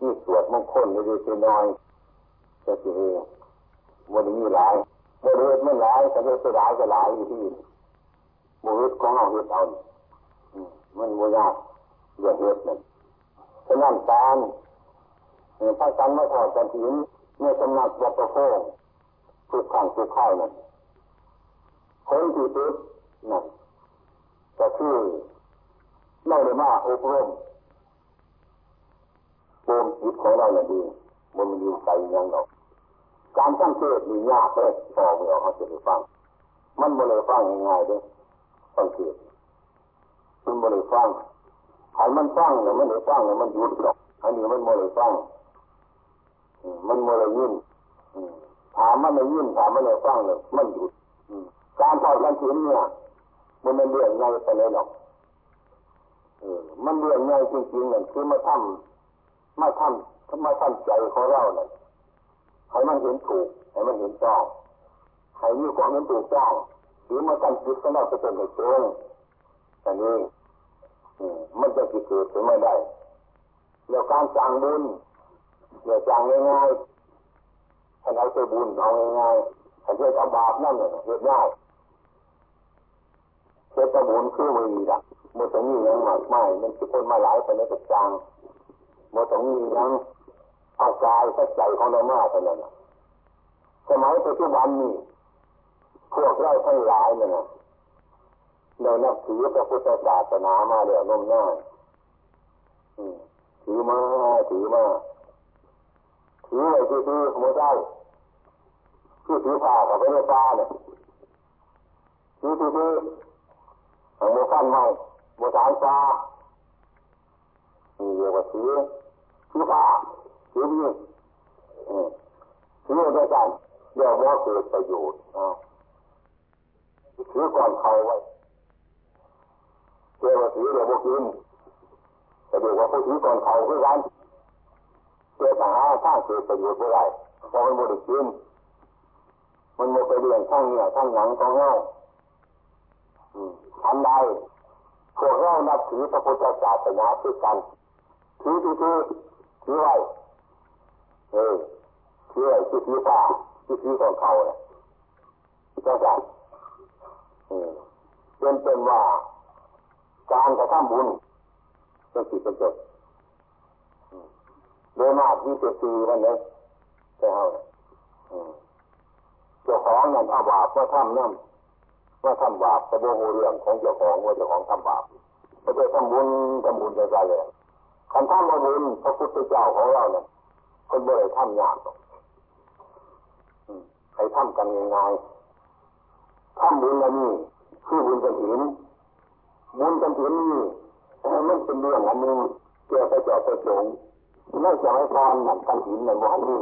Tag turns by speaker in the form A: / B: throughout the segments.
A: นี่สวดมงคลในี่ดีน้อยจะสิเองวันนี้หลายบริเวณไม่หลายแต่เฮ็ดหลายก็หลายอยู่ที่บริเวณของเราเฮ็ดเอามันโมยากเรื่องเฮ็ดนั่นฉะนั้นการพระกันไม่ถอดกันถินในสำนักวัดประโคงทุกขังทุกข้าวนั่นคนที่ติดนั่นก็คือไม่ได้มาอบรม โอมจิตของเราเนี่ยดีมันอยู่ไกลยังเราการสังเกตมียากเลยพอเราเขาจะได้ฟัง มันไม่ได้ฟังง่ายๆด้วยสังเกตมันไม่ได้ฟังใครมันฟังเนี่ยมันได้ฟังเนี่ยมันหยุดหรอกอันนี้มันไม่ได้ฟังมันไม่ได้ยินถามมันไม่ยินถามมันไม่ฟังเนี่ยมันหยุดการทอดกันถึงเนี่ยมันไม่เรื่องง่ายไปเลยหรอกมันเรื่องง่ายจริงๆเนี่ยคือมาทำ มาทำมาทำใจของเราเนี่ยให้มันเห็นถูกให้มันเห็นต้องให้มีความเห็นถูกต้องหรือมาทำจิตของเราจะเป็นเหตุผลอันนี้มันจะกิเกิดขึ้นมาได้แล้วการจางบุญเนี่ยจางง่ายๆถ้าเราจะบุญเอาง่ายๆถ้าจะทำบาปนั่นเนี่ยเรียบง่ายเจ้าบุญคือมือละมันต้องมีอยังมากไม่มันคือคนมาหลายคนในกระจาง มันต้องมียังเอากายสัใจของเรามากเท่านั้นสมัยปัจจุบันนี้พวกเราทั้งหลายเนี่ยเรานับถือพระพุทธศาสนามาเดี๋ยวนมหน้าถือมาถือมาถืออะไรที่ถือไม่ได้ที่ถือผ้ากับไม่ได้ผ้าเนี่ยถือที่ถือโมขั้นไม่โมสานฟ้านี่เรียกว่าถือ ถือผ้าถือนี่ถือด้วยกันเดี๋ยวว่าเกิดประโยชน์ถือก่อนเขาไว้เจ้าถือเดี๋ยวพวกกินแต่เดี๋ยวว่าผู้ถือก่อนเขาคือกันเจ้าหาข้าเกิดประโยชน์ไม่ได้เพราะมันไม่ได้กินมันไม่ไปเรียนทั้งเนี่ยทั้งหนังของเงาทันใดพวกเรานับถือพระพุทธศาสนาคือกันถือถือ ถือถือไว้เออถือไว้ถือถือป่าถือถือของเขาเนี่ยเจ้าจันเออเป็นเป็นว่า การกระทำบุญเป็นสิ่เป็นจดโดยมากที่จะตีมันเลยใช่ไหมเจ้าของนั่นเอาบาปว่าทำนั่นว่าทำบาปแต่โมโหเรื่องของเจ้าของว่าเจ้าของทำบาปไม่ใช่ทำบุญทำบุญจะใจเลย คันทำบุญพระพุทธเจ้าของเราเนี่ยคนไม่ได้ทำยากหรอใครทำกันง่ายๆทำบุญอันนี้คือบุญกันถินบุญกันถินนี่มันเป็นเรื่องอันนึงเกี่ยวกับเจ้าประสงค์ไม่ใช่ไม่พรนั่นกันถินในหมู่นี้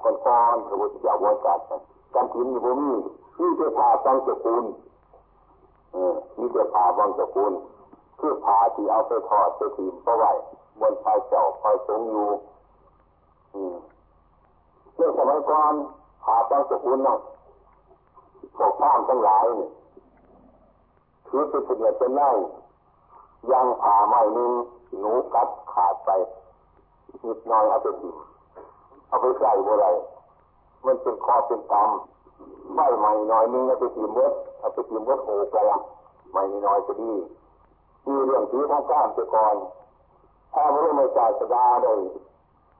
A: คนพรพระพุทธเจ้าวัจัดกันถินอยู่บนนี้นี่จะพาบางสกุลนี่จะพาบางสกุล คือพาที่เอาไปทอดไปถีบไปไหวบนไฟเจ้าไฟสงอยู่เรื่องสมัยก่อนพาบางสกุลนั่นพวกข้ามทั้งหลายนี่คือเป็นเนเป็นไล่ยังผ่าไม้นึงหนูกัดขาดไปนิดน้อยเอาไปถีบเอาไปใส่บ่ไรมันเป็นคอเป็นตำไม่ใหม่น่อยนึงเอาไปตีมดเอาไปตีมดโอกละไม่น้อยจะดี มีเรื่องที่ท้องก้ามไปก่อนถ้าไม่ได้มาจ่ายสดาเลย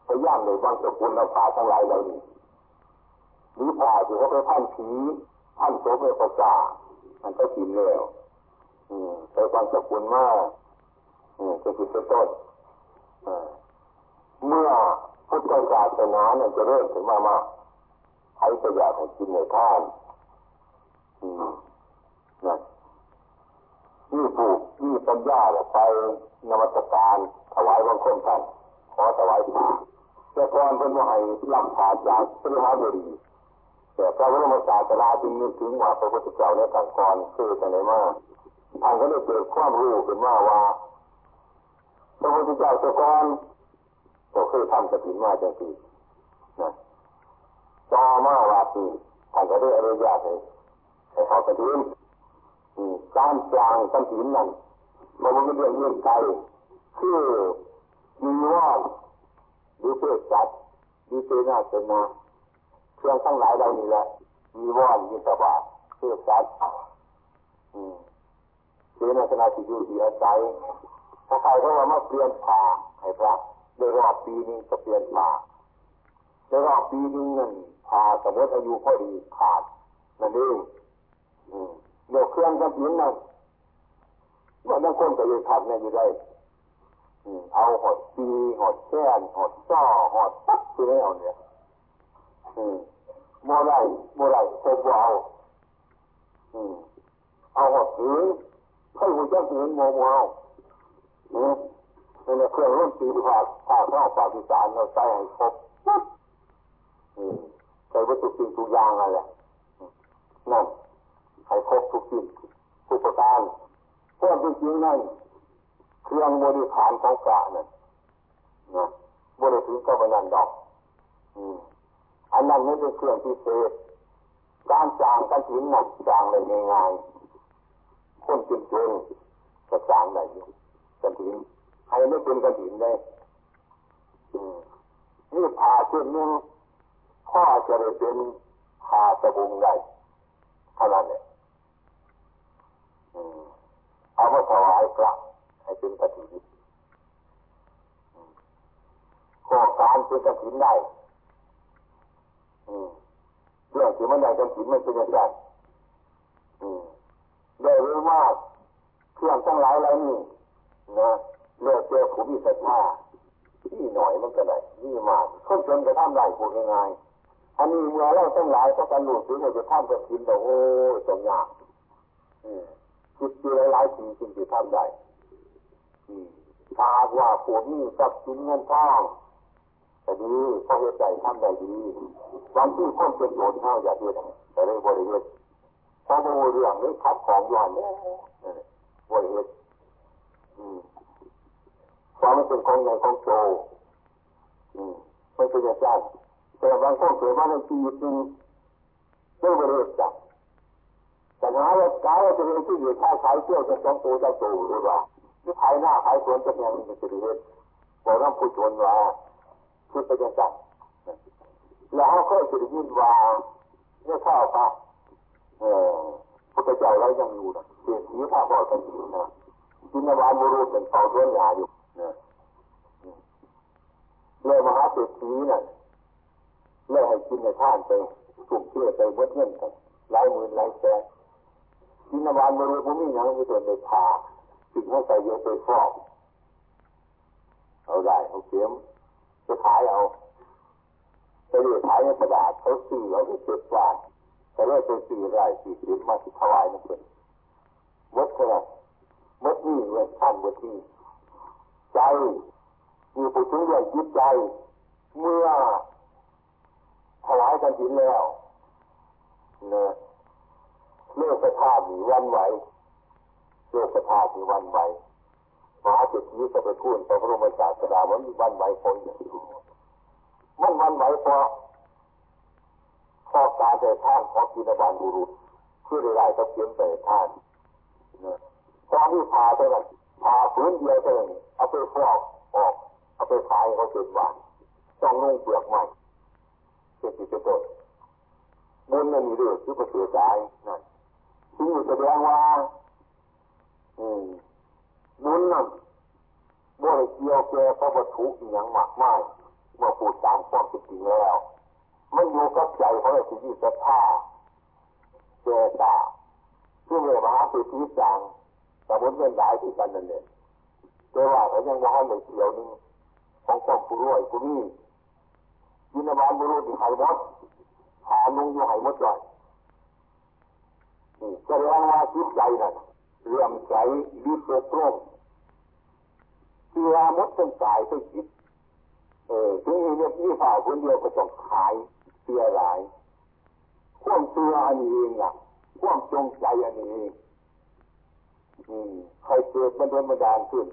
A: ไปย่างในบางสกุลเราผ่าทั้งหลายเหล่านี้หรือผ่าที่เขาไปท่านผีท่านโสมในประกามันก็กินแล้วอืมไปบางสกุลมากอืมจะกินต้นเมื่อพุทธศาสนาเนี่ยจะเริ่มถึงมามากใช้ประหยัดให้กินในท่านนั่นะ นี่ผูกนี่ปัญญาไปนมัสการถวายบังคมท่านขอถวายผ้าแต่ก่อนเป็นว่าให้รับผ่าจากพระมหาบดีแต่พระบรมศาสดาจึงนึกถึงว่าพระพุทธเจ้าในต่างก่อนคือแต่ไหนมาท่านก็ได้เกิดความรู้ขึ้นมาว่าพระพุทธเจ้าแต่ก่อนก็เคยทำกระถินมาจังสีนะต่อมาว่าปีท่านก็ได้อนุญาตให้ให้เขากระถิน การจางกระถิ่นนั่นมันไม่เรื่องเรื่องไกลคือมีว่าเดเพื่อจัดมีเจนาเจนาเครื่องทั้งหลายเรานี่แหละมีว่อนมีตะบาเพื่อจัดเจนาเจนาที่อยู่ที่อาศัยถ้าใครเขาว่ามาเปลี่ยนผ่าให้พระได้รอบปีนึงก็เปลี่ยนผ่าได้รอบปีนึงนั่นผ่าสมมติอายุพอดีขาดนั่นเองเดี๋ ยวเครื่องกระถินนั่นเมื่อนั้งคนก็อยู่ทำเนี่ยอยู่ได้เอาหดปีหดแก้นหดซ้อหดปั๊บคือไม่เอาเนี่ยโมไรโมไรโคบเอาเอาหดถือให้หัวเจ้าถือโมโมเอาเนี่ยในเครื่องรุ่นปีผ่าผ่าเข้าปากอีสานเราใส่ให้ครบใส่วัตถุสิ่งทุกอย่างอะไรนั่น ให้ครบทุกสิ่งทุกประการเพราะจริงๆนั่นเครื่องบริฐานของกะนั่นนะบริถึงก็บรรลันดอกอันนั้นไม่เป็นเครื่องพิเศษการจางการถินหนักจางเลยง่ายๆคนจริงๆก็จางได้อยู่กันถินให้ไม่เป็นกันถินเลยนี่ผ่าเช่นนึงข้อจะได้เป็นผ่าสบุงได้เท่านั้นเนี่ย เอามาถวายพระให้เป็นกฐินข้อการเป็นกฐินได้เรื่องที่มันได้กฐินไมันเป็นอย่างไรได้รู้ว่าเครื่องทั้งหลายเหล่านี้นะเลือกเจอผู้มีศรัทธาที่หน่อยมันก็ได้นี่มากคนจนจะทำได้พูดง่ายอันนี้เมื่อเราทั้งหลายก็กันหลุดถึงเราจะทำกฐินแต่โอ้ตรงยากอืม คิดดูหลายๆทีจึงจะทำได้ถ้าว่าพวกนี้ทรัพย์สินเงินทองแต่ดีเขาเหตุใจทำได้ดีวันที่คนเป็นโจรเท่าอย่าเดียดแต่ได้บริเวณพอมาเรื่องนี้ขัดของย้อนเนี่ยบริเวณความเป็นของใหญ่ของโตมันเป็นอย่างแต่บางคนเกิดมาในชีวิตนึงไม่บริเวณจับ แต่หาว่ากายจะเป็นที่อยู่ท่าขายเที่ยวจะสองตัวจะโตหรือเปล่าที่ขายหน้าขายสวนจะเนี่ยมันจะดีเลยบอกน้ำผู้ชนว่าคือไปยังจังแล้วเขาเคยจะยินว่าเนี่ยข้าวพระเออพระเจ้าเรายังอยู่นะเสียสีพระบอกกันอยู่นะจินวานบุรุเป็นเฝ้าด้วนหยาอยู่นะเลยมหาเศรษฐีน่ะเลยให้กินในท่านไปถูกเชื่อไปวัดเงินกันหลายหมื่นหลายแสน จินวานบุรุษผมมีอย่างที่ตัวในพาสิ่งให้ใส่เยอะไปฟอกเอาได้เอาเสียมจะขายเอาไปเรียกขายในกระดาษเขาซื้อเอาไปเจ็ดบาทแต่เลือกไปซื้อได้สี่สิบมาที่ถวายนั่นเองมดขนาดมดนี่เงินท่านมดนี่ใจมีผู้ถึงเรื่องจิตใจ เมื่อถวายกันถินแล้วเนี่ย เลือกสภาพมีวันไหวโลกธาตุมีวันไหวมหาเศรษฐีก็ไปพูดพระบรมศาสดาว่ามีวันไหวคนมันวันไหวพราะข้อการเดินทางของกินบาลบุรุษเพื่อได้ก็เขียนไปท่านตอนที่พาไปนั้นพาพื้นเดียวเองเอาไปฟอกออกเอาไปขายเขาเจ็ดวันต้องนุ่งเปลือกใหม่เจ็ดสิบต้นบุญมันมีเรื่องที่ประเสริฐได้นั่น ที่แสดงว่าบุญนั่นบ่ได้เกี่ยวแก่พระวัตถุอย่างมากมายเมื่อพูดตามความจริงแล้วมันอยู่กับใจของเราที่ศรัทธาเจตาที่เมื่อมหาสุทีจังแต่บนเงินหลายที่กันนั่นเนี่ยแต่ว่าเขายังว่าในเกี่ยวนึงของความผู้รวยผู้นี้ยินบาลบุรุษที่หายหมดหาลุงอยู่หายหมดเลย นี่แสดงว่าจิตใจนั่นเรื่อมใสรีบโปร่งที่วามดเป็นสายเป็นจิตเออถึงมีเนี่ยพี่ฝ่าคนเดียวก็ต้องขายเสียหลายควมตัวอันนี้เองอะควมจงใจอันนี้เองอืมใครเกิดมันโดนมาดานขึ้น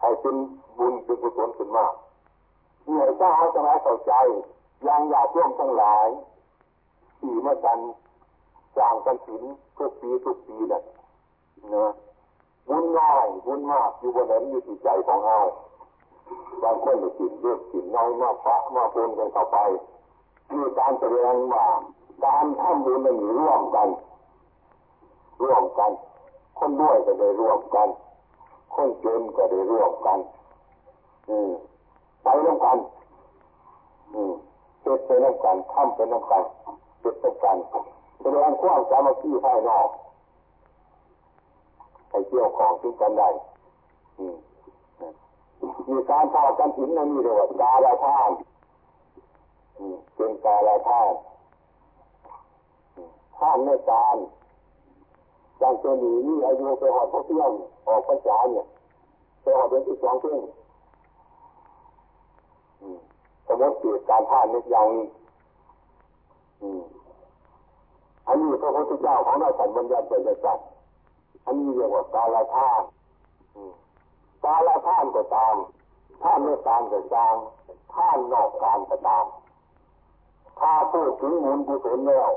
A: ให้เป็นบุญเป็นกุศลขึ้นมากเนี่ยถ้าเอาจะมาเข้าใจยังอยากร่วมทั้งหลาย ที่มากันจางกันถินทุกปีทุกปีนะเนะบุญง่ายบุญมากอยู่บนนั้นอยู่ที่ใจของเราบางคนจะกินเยอะกินน้อยมากพระมาปนกันเข้าไปมีการแสดงว่าการทำบุญมันมีร่วมกัน ร่วมกัน คนด้วยก็ได้ร่วมกัน คนจนก็ได้ร่วมกัน อืมไปน้ำกัน อืมเจ็บไปน้ำกันทำไปน้ำกัน เจ็บไปกันแสดงความสามัคคีภายนอกให้เกี่ยวของที่กันได้มีการทอกันถินนั่นมีเรียกว่ากาลาท่านเป็นกาลาท่านท่านไม่การจังเจนีนี่อายุไปหอดพระเที่ยงออกพรรษาเนี่ยไปหอดเดือนที่สองเพิ่ยงสมมติเกิดการท่านนิดอย่างนี้ อันนี้พระพุทธเจ้าของเราสันบัญญัติเป็นจัดอันนี้เรียกว่ากาลท่านกาลท่านก็ตามท่านไม่ตามก็ตามท่านนอกการก็ตามถ้าพูดถึงมูลกุศลแล้ว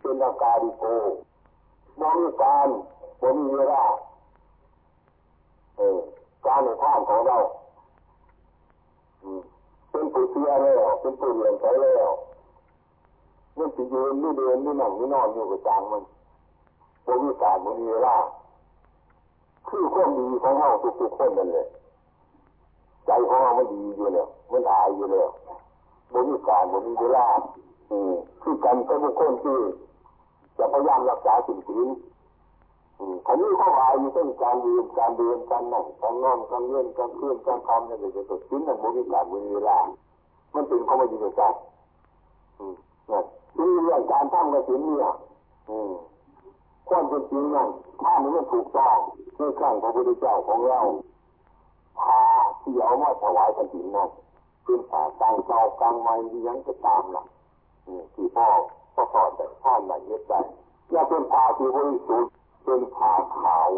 A: เป็นอาการิโกบริการบริเวลาเออการในท่านของเราเป็นผู้เสียแล้วเป็นผู้เรียนใช้แล้ว จะยืนไม่เดินไม่นั่งไม่นอนอยู่กับจางมันบริการบริเวลาคือความดีของเราทุกๆคนนั่นเลยใจของเรามันดีอยู่เนี่ยมันอายอยู่เนี่ยบริการบริเวลาอืมคือกันก็บุคคลที่จะพยายามรักษาสิ่งที่ขันนี้เข้าอายมีต้องการเรียนการเรียนการนั่งการนอนการเลื่อนการเคลื่อนการทำเนี่ยจะตัวชิ้นนั้นบริการบริเวลามันเป็นข้อมาดีกับใจนี่นี่ เรื่องการทำกระสินเนี่ยความเป็นจริงนั่นถ้ามันไม่ถูกต้องในข้างพระพุทธเจ้าของเราพาที่เอามาถวายกระสินนั่นเป็นผ่ากลางเตากลางไม้ยังจะตามล่ะที่พ่อพ่อสอนแต่ท่านไหนเย็ดใจอย่าเป็นผ่าที่บริสุทธิ์เป็นผ่าขาว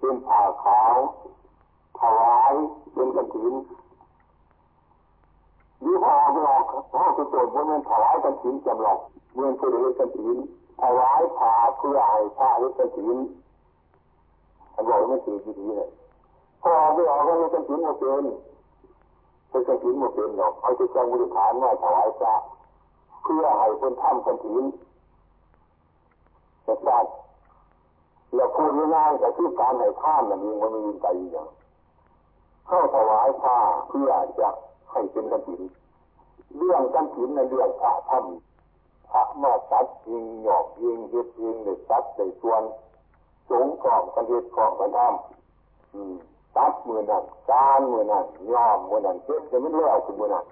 A: เป็นผ่าขาวถวายเป็นกระถิน หรือพอไม่ออกพ่อจะตรวจว่ามันถวายกระถินจำลองเมื่อผู้ใดกระถินถวายผ่าเพื่อให้พระกระถินอันบอกไม่ถือดีเลยพอไม่ออกก็กระถินมาเป็นเป็นกระถินมาเป็นหรอกเอาจะจังบริฐานมาถวายพระเพื่อให้คนท่ำกระถินจะทราบเราพูดง่ายๆแต่ที่การให้ท่านมันมีมันมีใจอย่างเข้าถวายผ้าเพื่อจะ ให้เป็นกันถินเรื่องกันถินในเรื่องพระทำพระมาตัดยิงหยอกยิงเฮ็ดยิงเด็ดตัดในส่วนสงกรอบกันเฮ็ดกรอบกันทำตัดมือนั่นการมือนั่นยอมมือนั่นเจ็บจะไม่เลี้ยวคือมือนั่น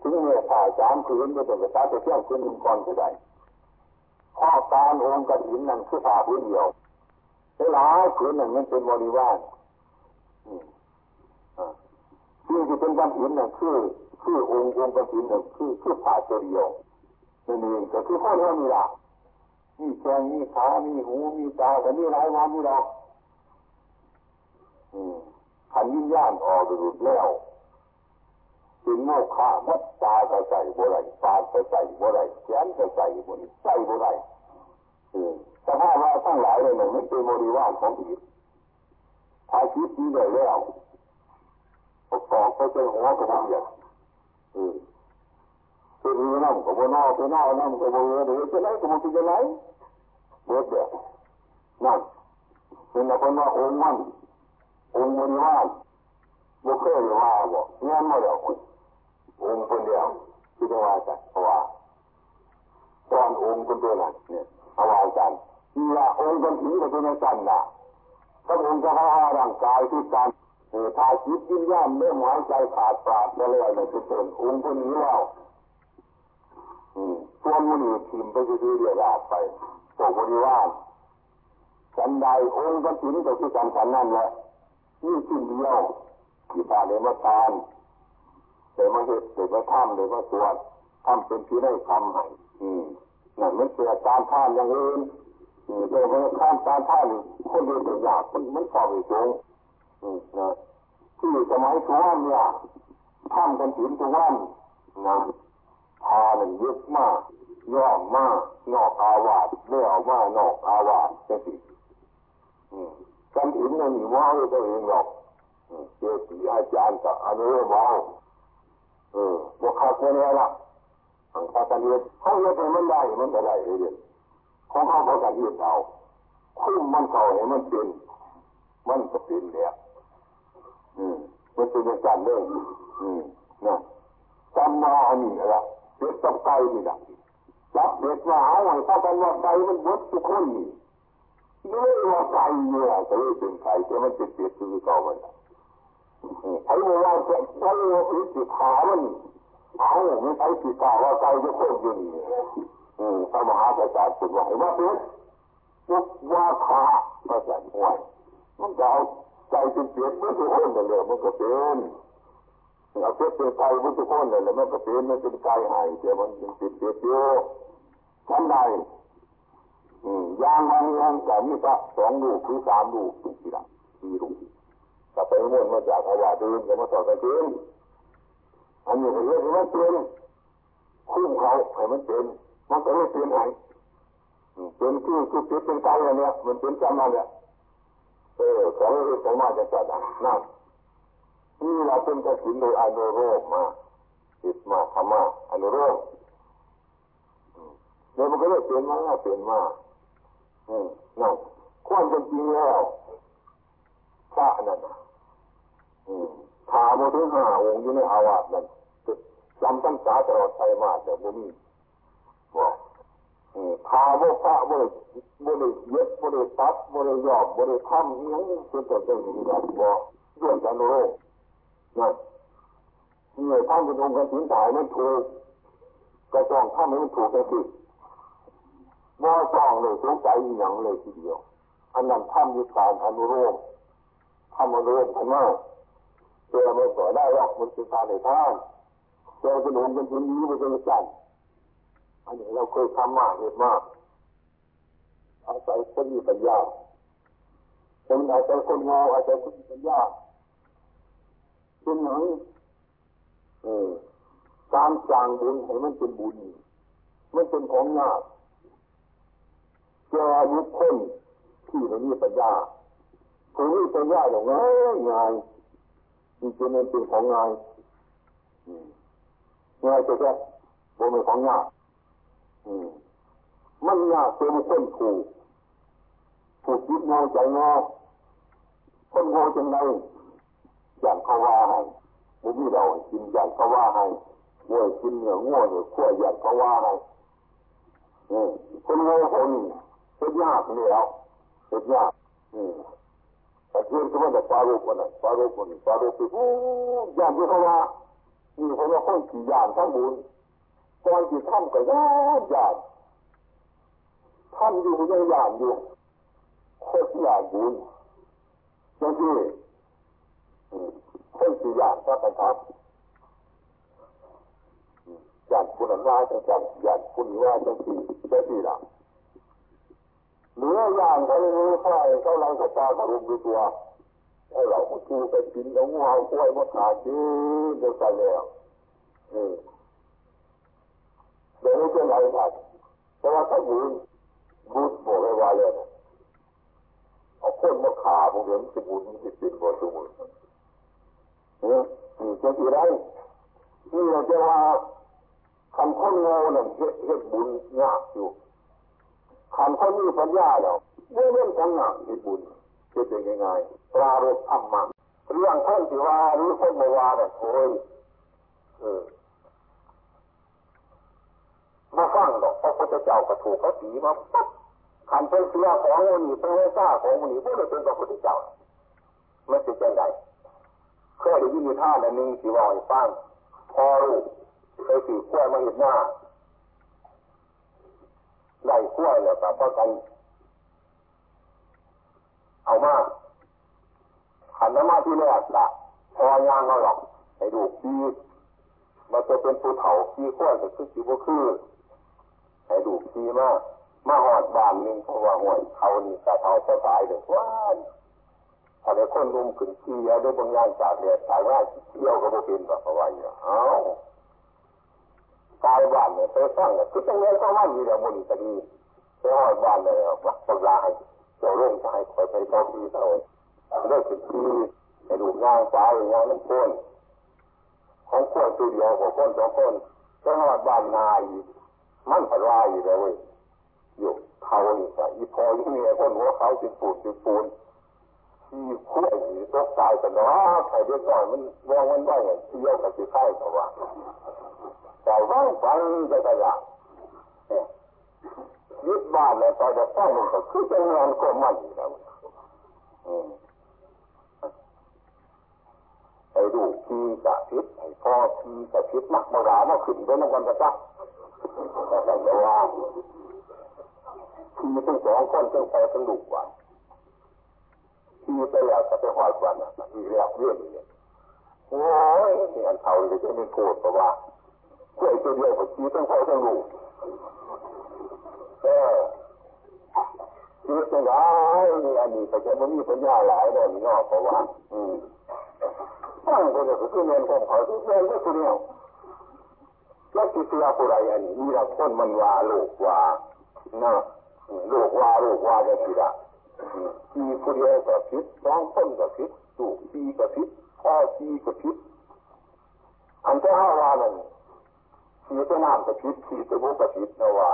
A: ถึงเมื่อถ่ายสามคืนก็ต้องกระตัดจะเที่ยงคืนก่อนก็ได้ข้อการองกระถินนั่นคือผ่าพื้นเดียวหลายผืนนั่นมันเป็นบริวาร ชื่อที่เป็นกันถินเนั่นคือคือองค์องค์กันถินเนั่นคือคือผ่าตัวเดียวนั่นเองก็คือข้อเท่านี้ละมีแขงมีขา มีหู มีตาแต่มีหลายวันนี่เราขันยินย่านออกหลุดแล้วถึงโมกขาวัดตาก็ใส่บ่ไรปากก็ใส่บ่ไรแขนก็ใส่บ่ไรใส่บ่ไรสภาพว่าทั้งหลายเลยมันไม่เป็นบริวารของผีถ้าคิดดีเลยแล้ว ประกอบก็เป็นหัวกับมันอย่อืมเป็นมีน้ำกับนอกเป็นนอกน้ำกับนเดี๋ยวจะไหนกับมันจะไหนเบิดเดียวนั่นเป็นคนว่าองค์มันองค์บริวาบุคคลว่าบอกงานมาแล้คุณองค์คนเดียวที่จะว่ากันว่าตอนองค์คนเดียวนั้นเนี่ยเอาไว้กันนี่ละองค์เป็นผีก็เป็นกันนะถ้าองค์จะหาร่างกายที่กัน ถ้าจิตวิญญาณเมื่อหายใจขาดปราดไปเลยมันจะเป็นองค์คนนี้แล้วตัวมุนีทิมไปที่เรียกราไปตัวบริวารฉันใดองค์กันถินก็คือการฉันนั่นแหละนี่สิ่งเดียวที่พาเดมาทานเดี๋ยวมาเหตุเดี๋ยวมาทำเดี๋ยวมาสวดทำเป็นที่ได้ทำให้อืมนั่นไม่เกิดการท่านอย่างอื่นเดี๋ยวมันข้ามการท่านคนเดียวตัวยางมันมันสอบอีกตรง ที่สมัยทุวันเนี่ยท่านกันถึงทุวันนะพาหนึ่งยึดมากย่อมมากนอกอาวาสไม่เอว่านอกอาวาสจะสิกันถินนั่นหนีว้าวตัวเองหรอกเจ้าสีอาจารย์กับอนุว้าวเออบอกเขาดแน่ละทางพากันเรียนเขาเรียนมันได้มันอะไรเรียนของเขาเขาการเรียนเอาคุ้มมันเขาให้มันเป็นมันก็เป็นเนี่ยอื มมันเป็นอย่างนั้นเลยอืมนะจำมาอันนี้ละเด็กต้องไกลนี่ละจับเด็กมาเอาไว้ถ้ากันว่าไกลมันบดทุกคนนี่เนื้อว่าไกลเนี่ยจะไม่เป็นไกลแต่มันเป็นเปียกคือเก่ามันไอ้เมื่อวาจะไอ้เมื่อปีสิขามันเอาไม่ใช่สิขาว่าไกลจะโคตรยิ่งอืมพระมหาอาจารย์สุดว่าเห็นว่าเป็นยุกว่าขาพระอาจารย์ห่วยมันจะเอา ใจเป็นเปียกไม่ทุกคนเลยมันก็เป็นเอาเปียกเป็นไกลไม่ทุกคนเลยมันก็เป็นมันเป็นไกลหายแต่มันเป็นเปียกเปียกเยอะทำได้ยางบางยางแต่นี่ก็สองลูกคือสามลูกสี่ละสี่ลูกแต่ไปม้วนมาจากอาวาดืนจะมาต่อกันเองอันนี้เรียกว่าเป็นคุ้มเขาให้มันเป็นมันก็ไม่เป็นไงเป็นคือคือเป็นเป็นไกลอันเนี้ยมันเป็นจำนั่นแหละ เออของเรื่องของมาจะจัดนั่นนี่เราเป็นกระสินโดยอนุโรมมาติดมาธรรมะอนุโรมเนี่ยมันก็เลยเป็นมาเป็นมาอืมนั่นความเป็นจริงแล้วพระนั่นนะอืมถามมาถึงห้าองค์อยู่ในอาวาสนั่นจำตั้งสาตลอดไปมาแต่บุมีบอก ถาโมว่าพระบ่ได้บ่ได้เย็บบ่ได้ตัดบ่ได้ยอบบ่ได้ทำยังเป็นต้นเป็นอย่างนี้บอกเรื่องการโลกนั่นเนี่ยท่านเป็นองค์การถึงตายมันถูกกระจองท่านไมันถูกไปสิมอสองเลยสงใจอย่างเลยทีเดียว อันนั้นทำยุทธานอนุโลมทำอนุโลมขึ้นมากเจอไม่สอได้หรอกมันเป็นการในท่านเจอเป็นองค์เป็นทีนี้มันเป็นจัน อันนี้เราเคยทำมากเหตุมากอาศัยคนมีปัญญาคนอาศัยคนงออาศัยคนมีปัญญาเป็นหนังการสร้างบุญให้มันเป็นบุญมันเป็นของยากแกยุคคนที่ไม่มีปัญญาคนมีปัญญาอย่างง่ายง่ายจริงๆมันเป็นของง่ายง่ายจะแค่บนเป็นของยาก มันยากเป็นคนถูกถูกยึดงอใจงอคนงอจังไงอย่างเขาว่าให้บุญเรากินอย่างเขาว่าให้เมื่อกินเนื้อง้อเนื้อขั้วอย่างเขาว่าให้คนงอคนเป็นยากเลยแล้วเป็นยากแต่เพื่อนก็ว่าแต่ฟาโรคนนั้นฟาโรคนนี้ฟาโรคืออย่างที่เขาว่านี่เขาว่าคนขี่ยานทั้งบุญ ก่อนที่ท่านก็ยานยานท่านอยู่ยังยานอยู่โคตรยานบุญจังที่คนขี่ยานพระประทับยานคุณว่าจังจังยานคุณว่าจังที่จังที่ละเหนืออย่างเขารู้ใช่เขาเราสตาก็รุมดูตัวให้เราคูไปกินแล้วงูเห่ากล้วยมะขามจีเดียวกันแล้วอืม ดี๋ยวนี้เป็นไรครับเพราะว่าถ้าบุญบุญบอกเลยว่าเลยเอาคนมาขาผมเห็นสิบุญสิเป็นบ่สมุนเนี่ยนี่จะกี่ไรนี่เราจะว่าคำคนโง่นั่นเฮ็ดบุญยากอยู่คำคนมีปัญญาแล้วเรื่องเรื่องกันหนักที่บุญจะเป็นยังไงปรารบธรรมะเรื่องท่านที่ว่าหรือคนมาว่าเนี่ยโอ้ยเออ มาฟังดอกพระพุทธเจ้าก็ถูกเขาตีมาปั๊บขันเป็นเสือของมันนี่เป็นเวิชาของมันนี่พวกเราเป็นพระพุทธเจ้าไมันจะเป็นไงเคยได้ยินท่าอันหนึ่งที่ว่าให้ฟังพอรู้เคยถือกล้วยมาเห็นหน้าได้กล้วยแล้วก็ป้องกัน เอามาขันน้ำมาที่แรกละพอยางเราหรอกให้ดูขี้มันจะเป็นภูเขาขี้กล้วยก็คือขี้ก็คือ ให้ดูขี้มามาหอดบ้านนึงเพราะว่าหอยเขานี่กระเทาจะตายเด็กว่าถ้าได้คนนุ่มขึ้นขี้เอาได้บางอย่างจากเนี่ยตายง่าเที่ยวก็บ่เป็นแบบว่าอย่างเอ้าตายบ้านเนี่ยไปสร้างเนี่ยคือต้องเงินเข้ามาอยู่แล้วมันก็ดีไปหอดบ้านเลยวัดปลายเจ้าร่มชายคอยไปต่อปีเท่าได้สิบปีไปดูงานสายงานน้ำพ้นของขวดตัวเดียวของคนสองคนจังหวัดบ้านนายอีก มันพลายเลยเว้ยอยู่เขาอีกอ่อีพอยี่เมียคนหัวเขาติดปูนติดปูนที่ขั้วอีตกตายกันเนาะใครเรียกว่ามันมองมันได้เที่ยวกับที่ไข่เขาว่าแต่ว่างฟังจะกระยายึดบ้านแล้วตอนจะต้องมันก็คือจะงานก็ไมันอยู่แล้วไอ้ดูพีกะพิษไอ้พ่อพีกะพิษมักมาหลามาขึ้นด้วยน้ำกันกระจับ แต่แต่ว่าพีทั้งสองคนทั้งไปทั้งลูกว่าพีไปแล้วจะไปหอยวันอะอีเรียกเรื่องเนี้โอ้ยอันเท่าเลยจะม่โกรธเพราะว่าเพื่อตัวเดียวกับพีทั้งพ่อทั้งลูกเออพีทั้งหลายอันนี้แต่จะไม่มีปัญญาหลายเลยนี่เนาะเพราะว่า อืมตั้งไปเลยคือเงินของเขาที่เงินก็คือเนี่ย แล้วที่เสียผู้ใดอันนี้มีเราคนมันว่าลูกว่านะลูกว่าลูกว่าจะสิละมีผู้เดียวก็ผิดสองคนก็ผิดลูกสี่ก็ผิดพ่อสี่ก็ผิดอันที่ห้าว่านั่นขี่ตัวน้ำก็ผิดขีตัวบุกก็ผิดนะว่า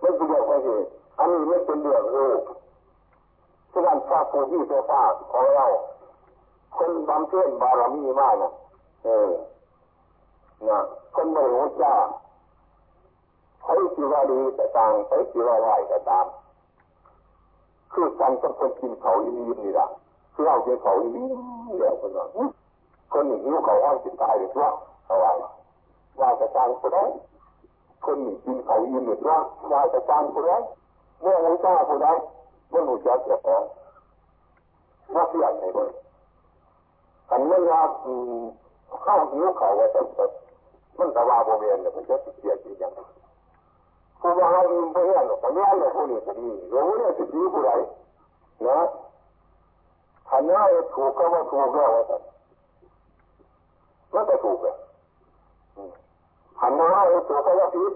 A: ไม่เป็นเรื่องอะไรอันนี้ไม่เป็นเรื่องโลกที่การพระผู้ที่ตัวฟ้าของเราคนบำเพ็ญบารมีมากนะเออ นะคนไม่รู้จ้าใช้ชีวาดีแต่ต่างใช้ชีวาไหวแต่ตาม คือการต้องคนกินเขาอีนีนี่ละคือเรากินเขาอีนีเดียวคนนั้นคนหนึ่งหิวเขาอ้อนจิตตายหรือว่าเอาไว้ว่าแต่ต่างคนนั้คนหนึ่งกินเขาอีนีหรือว่าว่าแต่ต่างคนนั้เมื่อรู้จ้าคนนั้เมื่อรู้จักเจ้าของว่าเสียใจเลยอันนี้ว่าข้าวหิวเขาว่าต้อง มันแต่ว่าโมเมนเนี่ยมันจะเสียจริงยังผู้ว่าเราอินไปเนี่ยแต่เนี่ยเนี่ยผู้นี้ก็ดีรู้เนี่ยสิดีผู้ใดนะขันนี้ถูกก็ว่าถูกแล้วว่าสันมันก็ถูกเลยขันนี้ถูกก็ว่าผิด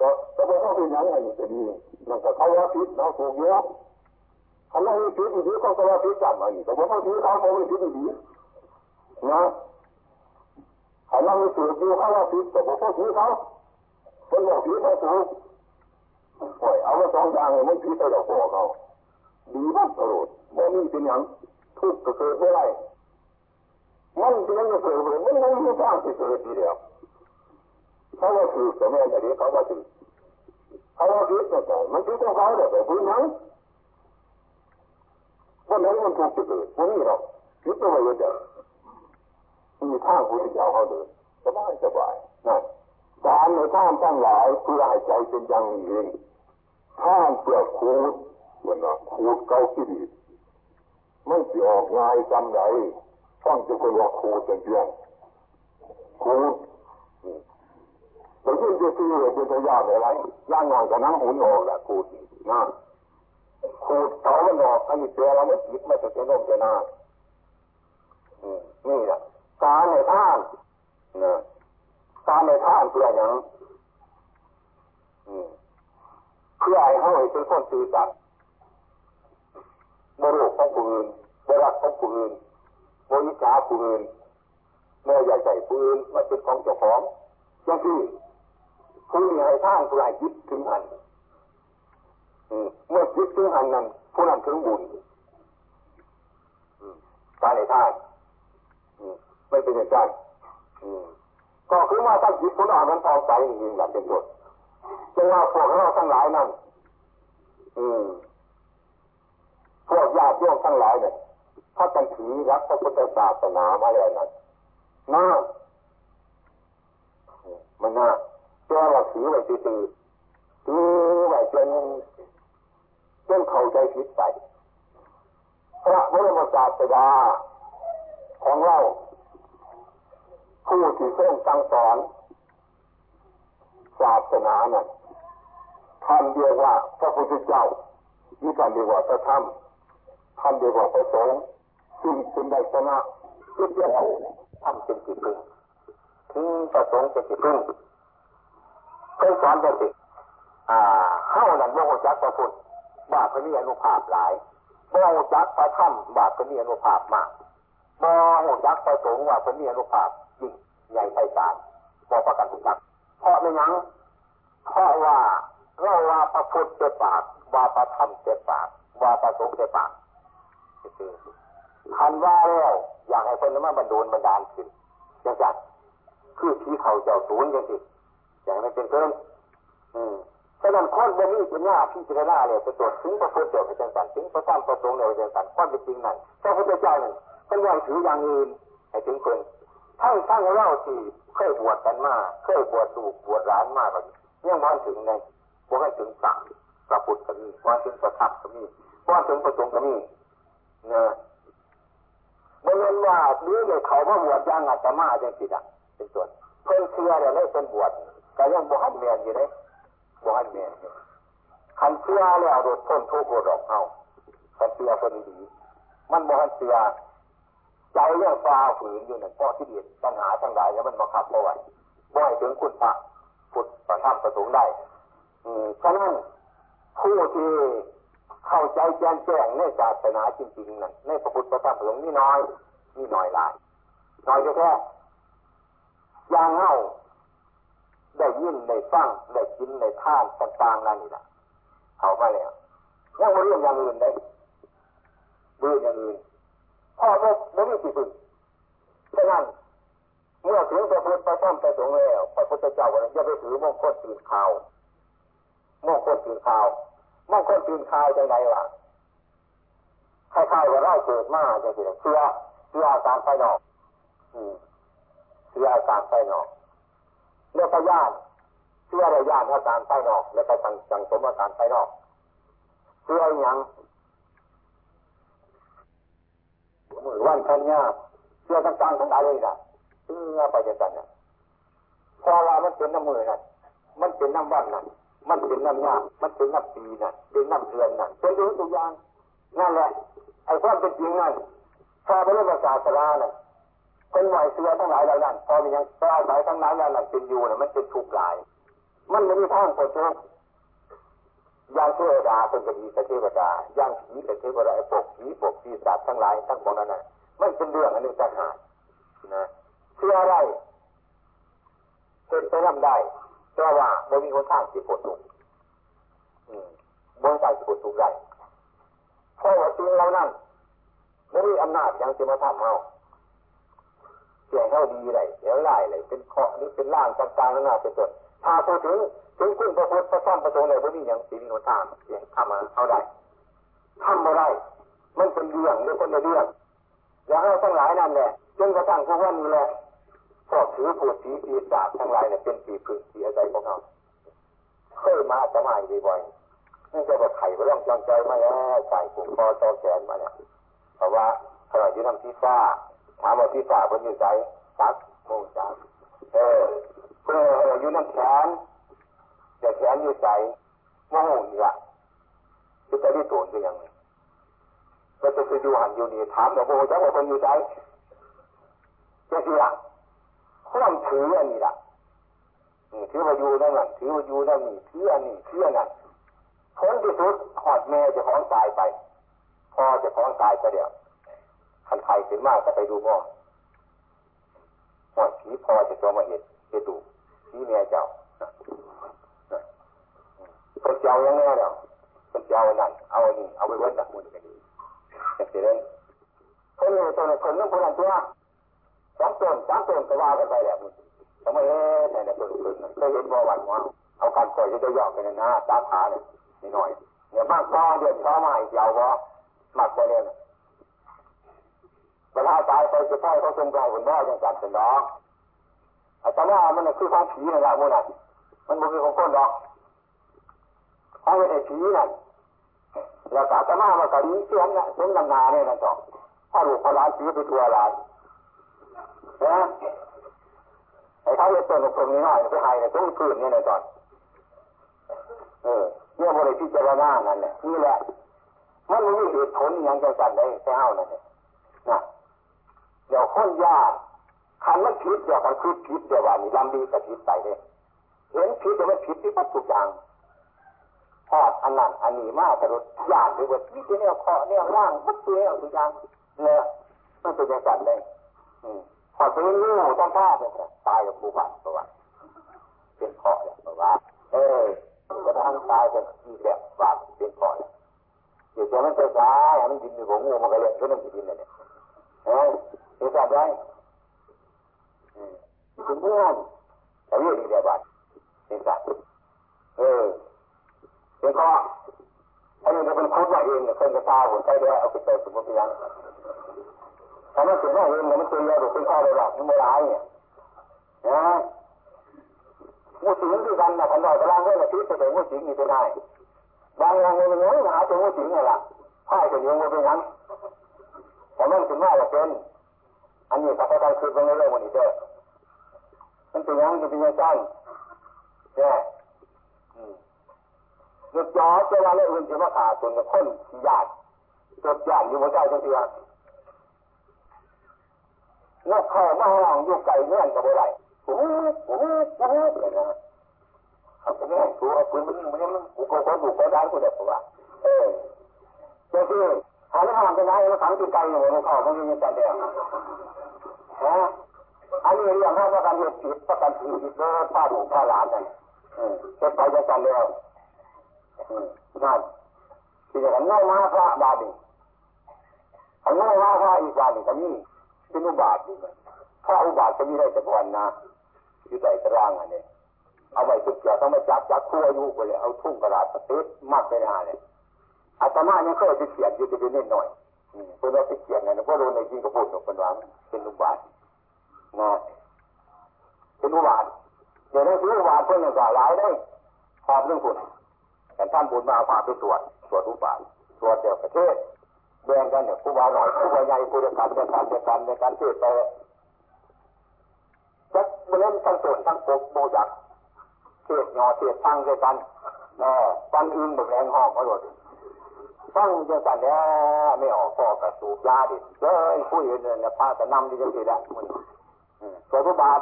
A: ก็ก็ไม่ต้องเป็นอย่างไรจะดีมันก็เขาว่าผิดเราถูกเยอะขันนี้ผิดดีก็ก็ว่าผิดจำมานี่ก็ไม่ต้องผิดเขาเขาไม่ผิดดีกนะ ขันนี้ถูกดีเขาว่าผิดแต่ไม่ต้องผิดเขาคนบอกผีเขาถูกปล่อยเอาไว้สองอย่างเลยไม่ผีไปดอกบัวเขาดีมากตลอดบ่ามีเป็นอย่างทุกข์ก็เกิดไม่ได้มันเป็นยังเกิดเลยมันไม่มีทางที่เกิดทีเดียวเขาว่าถูกแต่แม่จะเรียกเขาว่าถูกเขาว่าผิดแต่แต่มันผิดของเขาแต่แต่ผิดนั้นวันนั้นมันถูกจะเกิดมันนี่หรอกผิดตัวไปเยอะ มีทางพุทธเจ้าเขาเดินสบายสบายนั่นการในท่านทั้งหลายเพื่อให้ใจเป็นย่างนี้ท่านเพื่อคูดวันนะคูดเก้าที่ดีไม่สิออกง่ายจำไหนฟังจะคนว่าคูดเป็นเพียงคูดแต่ยิ่งจะซื้อเลยเป็นตัวยากอะไรย่างงานกับน้ำหุ่นออกแหละคูดนะคูดเสามันออกอันนี้เสียเราไม่ผิดไม่จะเป็นโนมจะนานี่แหละ การในท่านนะการในท่านเพื่ออย่างเพื่อให้เขาเป็นคนตีสัตว์บริโภคของผู้อื่นบรักของผู้อื่นบริจาคผู้อื่นเมื่อใหญ่ใจผู้อื่นมาเป็นของเจ้าของย่างที่ผู้มีให้ท่านผู้ใดยึดถึงหันเมื่อยึดถึงหันนั้นผู้นั้นถึงบุญกาในท่าน ไม่เป็นอย่างนั้นก็คือว่าถ้าจิตของเรามันพอใจจริงๆแบบเป็นต้นจึงว่าพวกเราทั้งหลายนั้นอืมพวกญาติโยมทั้งหลายเนี่ยถ้ากันถือรักพระพุทธศาสนามาแล้วนั้นน่ามันน่าเจ้าว่าถือไว้ตีถือไว้จนจนเข้าใจผิดไปพระบรมศาสดาของเรา ผู้ที่เส้นสั่งสอนศาสนาเนี่ยท่านเรียกว่าพระพุทธเจ้านี่ท่านเรียกว่าพระธรรมท่านเรียกว่าพระสงฆ์ซึ่งเป็นไดชนะทุกอย่างทำเป็นจิตพึ่งถึงประสงค์เป็นจิตพึ่งเคยสอนเด็กอ่าเข้าหนังโมโหจักพระพุทธบาปก็มีอนุภาพหลายบ่หูจักพระธรรมบาปก็มีอนุภาพมากบ่หูจักพระสงฆ์ว่าก็มีอนุภาพ ยิ่งใหญ่ไพศาลบ่ประกันหูจักเพราะไม่ยังเพราะว่าเราว่าพระพุทธเจ้าปาก ว่าพระธรรมเจ้าปาก ว่าพระสงฆ์เจ้าปากคันว่าแล้วอยากให้คนนั้นมาบรรดลบรรดาลขึ้นจังจังคือชี้เขาเจ้าศูนย์จังสิอย่างนั้นเป็นเพิ่มอืมฉะนั้นคนบนนี้เป็นหน้าพี่จารณาเลยจะตรวจถึงพระพุทธเจ้าเป็นสันถึงพระธรรมประสงค์เลยเป็นสันความเป็นจริงนั่นพระพุทธเจ้านั่นเป็นอย่างถืออย่างอื่นให้ถึงคน ทั้งทั้งเล่าที่เคยบวชกันมาเคยบวชสูบบวชร้านมากกว่ายังวันถึงในบวชถึงสั่งพระพุทธก็มีวันถึงพระธรรมก็มีวันถึงประสงค์ก็มีเนี่ยบริเวณว่าหรือเลยเขาว่าบวชย่างอาตมาจังสิอะเป็นส่วนเพิ่นเชื่อเดี๋ยวไม่เป็นบวชแต่ยังบวชเมียนอยู่เลยบวชเมียนคันเชื่อแล้วโดดพ้นทุกข์โดดเอาคันเชื่อคนดีมันบวชเชื่อ ใจเรื่องฟ้าฝืนอยู่นั่นเพราะที่เดียดปัญหาทั้งหลายแล้วมันบังคับเอาไว้บ่ให้ถึงคุณพระพุทธประทับประสงค์ได้อืมฉะนั้นผู้ที่เข้าใจแจ้งแจ้งในศาสนาจริงๆนั่นในพระพุทธพระธรรมพระสงฆ์นี่น้อยนี่น้อยหลายน้อยแค่ย่างเงาได้ยินได้ฟังได้กินได้ทานต่างๆนั่นนี่แหละเอามาแล้วยังไม่เรื่องอย่างอื่นเลยเรื่องอย่างอื่น พ่อไม่ไม่มีสิทธิ์ฉะนั้นเมื่อถึงพระพุทธพระธรรมพระสงฆ์แล้วพระพุทธเจ้าวันนี้อย่าไปถือมงคลตื่นข่าวมงคลตื่นข่าวมงคลตื่นข่าวจังไรวะคล้ายๆว่าเราเกิดมาจะเสียเชื่อเชื่ออาการภายนอกเชื่ออาการภายนอกเรียกญาติเชื่ออะไรญาติอาการภายนอก แล้วก็สังสังสมอาการภายนอกเชื่ออย่าง มือวันทันยาเชื่อต่างๆทั้งหลายเลยนะเชื่อไปจังกันนะพอว่ามันเป็นน้ำมือนั่นมันเป็นน้ำวันนั่นมันเป็นน้ำยามันเป็นน้ำปีนั่นเป็นน้ำเดือนนั่นเป็นทุกตัวอย่างนั่นแหละไอ้ความเป็นจริงนั่นพอไปเรื่องศาสนาน่ะคนไหวเสือทั้งหลายเหล่านั้นพอมียังปลายสายทั้งหลายเหล่านั้นเป็นอยู่น่ะมันเป็นทุกข์หลาย มันไม่มีทางพ้นทุกข์ อย่างเทวดาเป็นกดีกับเทวดาอย่างผีกับเทวดาไอ้ปกผีปกผีสัตว์ทั้งหลายทั้งหมดนั้นน่ะมันเป็นเรื่องอันหนึ่งต่างหากนะเชื่ออะไรเป็นไปทำได้เพราะว่าไม่มีคนทางที่พ้นทุกข์บนใจที่พ้นทุกข์ได้เพราะว่าสิ่งเหล่านั้นไม่มีอำนาจยังจะมาทำเอาเสียงเขาดีเลยเดี๋ยวไล่เลยเป็นเคาะหรือเป็นล่างต่างๆนั่นน่ะเป็นต้นถ้าพูดถึง ถึงคุณพระพุทธพระธรรมพระสงฆ์เลยไม่มีอย่างสิ่งโนทางเสียงทำมาเอาได้ทำมาได้ มันเป็นเรื่องหรือคนละเรื่องอย่างเราทั้งหลายนั่นแหละจนกระทั่งพวกว่านี้แหละชอบถือผูดสีปีศาจทั้งหลายเนี่ยเป็นปีพึ่งปีอะไรของเขาเคยมาสมัยบ่อยๆนี่จะบอกไข่ไปร่องจังใจมาแล้วใส่ผูกคอต่อแขนมาเนี่ยเพราะว่าขณะที่ทำที่ฟ้าถามว่าที่ฟ้าคนอยู่ใจซักโมงจักเออเพื่ออยู่น้ำแขน แต่แขนอยู่ใจโมงอีกละคือจะได้ตัวเป็นยังไงก็จะไปดูหันอยู่นี่ถามว่าโมงจักว่าคนอยู่ใจจะเสียความถืออันนี้ละถือว่าอยู่นั่นนั่นถือว่าอยู่นั่นนี่ถืออันนี้ถืออันนั้นผลที่สุดหอดแม่จะของตายไปพ่อจะของตายไปเดียวคันไทยถึงมากก็ไปดูหม้อหอผีพ่อจะตัวมาเห็นจะดูผีแม่เจ้า คนเจ้ายังไงเนาะคนเจ้านั่นเอานนี้เอาไปวัดจากมือกันดีอย่างเช่นคนนี้ตัวนี้คนนั้นคนนั้นตัวสองต้นสามต้นก็ว่ากันไปแหละทำไมเอ๊ะเนี่ยเนี่นคนเคยเห็นบ่วันว่าเอาการปล่อยจะย่อกันนะตาขาเนี่ยนิดหน่อยเนี่ยมากพอเดือนพอมาอีกยาวพอมากกว่าเนี่ยเวลาตายไปจะพ่อเขาทรงใจคนบ่ยังจัดเป็นน้องอาจารย์ว่ามันคือของผีนะครับมันน่ะมันมันคือของคนดอก ของไอ้ผีนั่นแล้วอาจารย์ว่ามันก็ดีเสียงนะเสียงดำนาเนี่ยนะจ๊ะพ่อหลวงพ่อร้านผีไปทัวร์ร้านนะไอ้เขาจะต้นตรงนี้หน่อยไปให้ในตรงพื้นนี่นะจ๊ะเออเนี่ยบริพิจารณานั่นแหละนี่แหละมันไม่มีเหตุผลอย่างใจสั่นได้แค่เอานั่นเนี่ยนะเดี๋ยวคนยากคันมันผิดเดี๋ยวมันคือผิดเดี๋ยวว่านี่ลำดีกับผิดไปเลยเห็นผิดเดี๋ยวมันผิดที่ปัจจุบัน ทอดอันนั้นอันนี้มากแต่รถยานหรือว่านี่เป็นแนวเคาะแนวร่างมัดตัวแนวตัวอย่างเนี่ยมันเป็นอย่างนั้นเลยพอเป็นงูต้องฆ่าเลยตายกับบูบัตตัวเป็นเคาะเนี่ยตัวว่าเออกระทั่งตายเป็นอีแบบว่าเป็นเคาะเนี่ยเดี๋ยวมันจะตายมันดินอยู่ของงูมันก็เลยก็ต้องดินเลยเนี่ยเออเห็นจับได้ถึงเพื่อนแต่เรื่องนี้เดียวบัตเห็นจับเออ เป็นเคาะอันนี้จะเป็นคุดว่าเองเนี่ยเคยจะตายหัวใจเดียวเอาไปเจอสมมติยังถ้ามันถึงว่าเองเนี่ยมันตัวเดียวหรือเป็นข้อเลยหรอกมันไม่ร้ายเนี่ยนะมูสิงที่กันนะพันดอยกำลังเรื่องอาทิตย์จะเป็นมูสิงอยู่ที่ไหนบางอย่างมันยังหาตัวมูสิงไงล่ะพ่ายจะยังไม่เป็นยังแต่ไมันถึงว่าจะเป็นอันนี้ถ้าไปทำคืนมันเรื่องมันอีกเด้อมันเป็นยังจะเป็นยังสั้นเนี่ย หยุดย้อนเวลาเรื่องอื่นจะมาขาดจนคนญาติจดญาติอยู่บนใจตัวเดียวนกเข้ามาห้องอยู่ไก่เงื่อนกับอะไรโอ้โหโอ้โหโอ้โหเลยนะเขาจะไม่ให้กูเอาปืนมันมันมันกูก็คนดูก็ได้กูเด็กกว่าเออเจ้าที่หาแล้วทำเป็นไงมันขังติดใจอยู่นข้ามันยังจะเดียวฮะอันนี้เรื่องห้าประกันเหตุผิดประกันผิดเลิกป้าหนูป้าหลานนั่นเออจะไปจะกันแล้ว นั่นที่จะกันง่ายมาพระบาดีอันง่ายมาพระอีกบาดีก็มีเป็นอุบาทอยู่ถ้าอุบาทจะมีได้แต่วันนะอยู่ใต้ตารางอันนี้เอาไว้ทุกอย่างต้องมาจับจับคู่อายุไปเลยเอาทุ่งกระดาษติดมัดไปหน้าเลยอาตมาเนี่ยเคยไปเขียนอยู่จะเป็นนิดหน่อยเพื่อเราไปเขียนไงเพราะเราในจริงก็พูดกับคนว่าเป็นอุบาทนะเป็นอุบาทเดี๋ยวนี้คืออุบาทเพื่อนอย่างหลายได้ขอบเรื่องคุณ แต่ท่านบุญมาฝากไปตรวจตรวจอุบาทตรวจเดียวประเทศแบ่งกันเนี่ยผู้ว่าหน่อยผู้ว่าใหญ่ผู้เดียวกันเดียวกันเดียวกันในการเทศไปจักเล่นทั้งส่วนทั้งปกโบจักเทศยอเทศฟังด้วยกันเออฟังอื่นแบบแรงห้องเขาหมดฟังเด้วกันแล้วไม่ออกพ่อกระสูบยาดิเฮ้ยผู้อื่นเนี่ยพาจะนำดีจังสิแหละมันตัวผู้บาป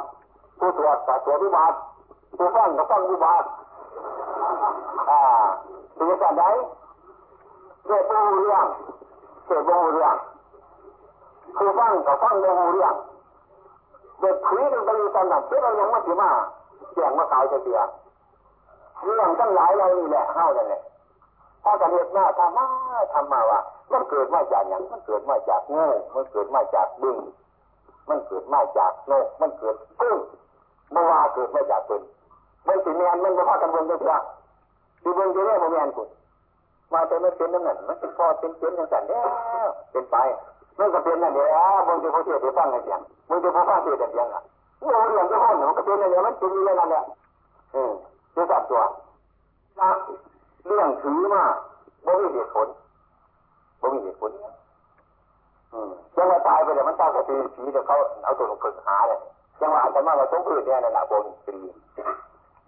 A: ผู้ตรวจกับตัวผู้บาปผู้ฟังกับฟังผู้บาป อ่าเป็นยังไงเรื่องผู้เรื่องเกิดบ่เรื่องคือฟังกับฟังบ่เรื่องเด็กคุยกันไปตอนนั้นเจ้ายังมาถือมาแจ้งมาขายเสียเรื่องทั้งหลายเรานี่แหละเฮานั่นแหละพอกันเรียกหน้าทำมาทำมาว่ามันเกิดมาจากอย่างมันเกิดมาจากงูมันเกิดมาจากบึ้งมันเกิดมาจากนกมันเกิดกุ้งเมื่อวาเกิดมาจากคน มันสิมียนมันมาพากันเบิ่งจังซี่ดูเบิ่งจะได้วบ่แม่นคุณมาแต่ไม่เป็นนั่นนั่นมันเป็นพอเป็นเป็นอย่างนั้นแล้วเป็นไปมันก็เป็นนั่นเดียวมึงจะพูดเสียสิฟังกันเสียงมึงจะพูดฟังเสียงเสียงอะเรื่องเรื่องจะห้องมันก็เป็นนั่นเดียวมันเป็นอย่างนั้นแหละเออจะจับตัวนะเรื่องถือมาบ่มีเหตุผลบ่มีเหตุผลอืมยังว่าตายไปแล้วมันตายกับปีผีเดี๋ยวเขาเอาตัวลงฝึกหาเลยยังว่าอาจจะมาว่าสงอื่นเนี่ยนั่นะบ่มีปี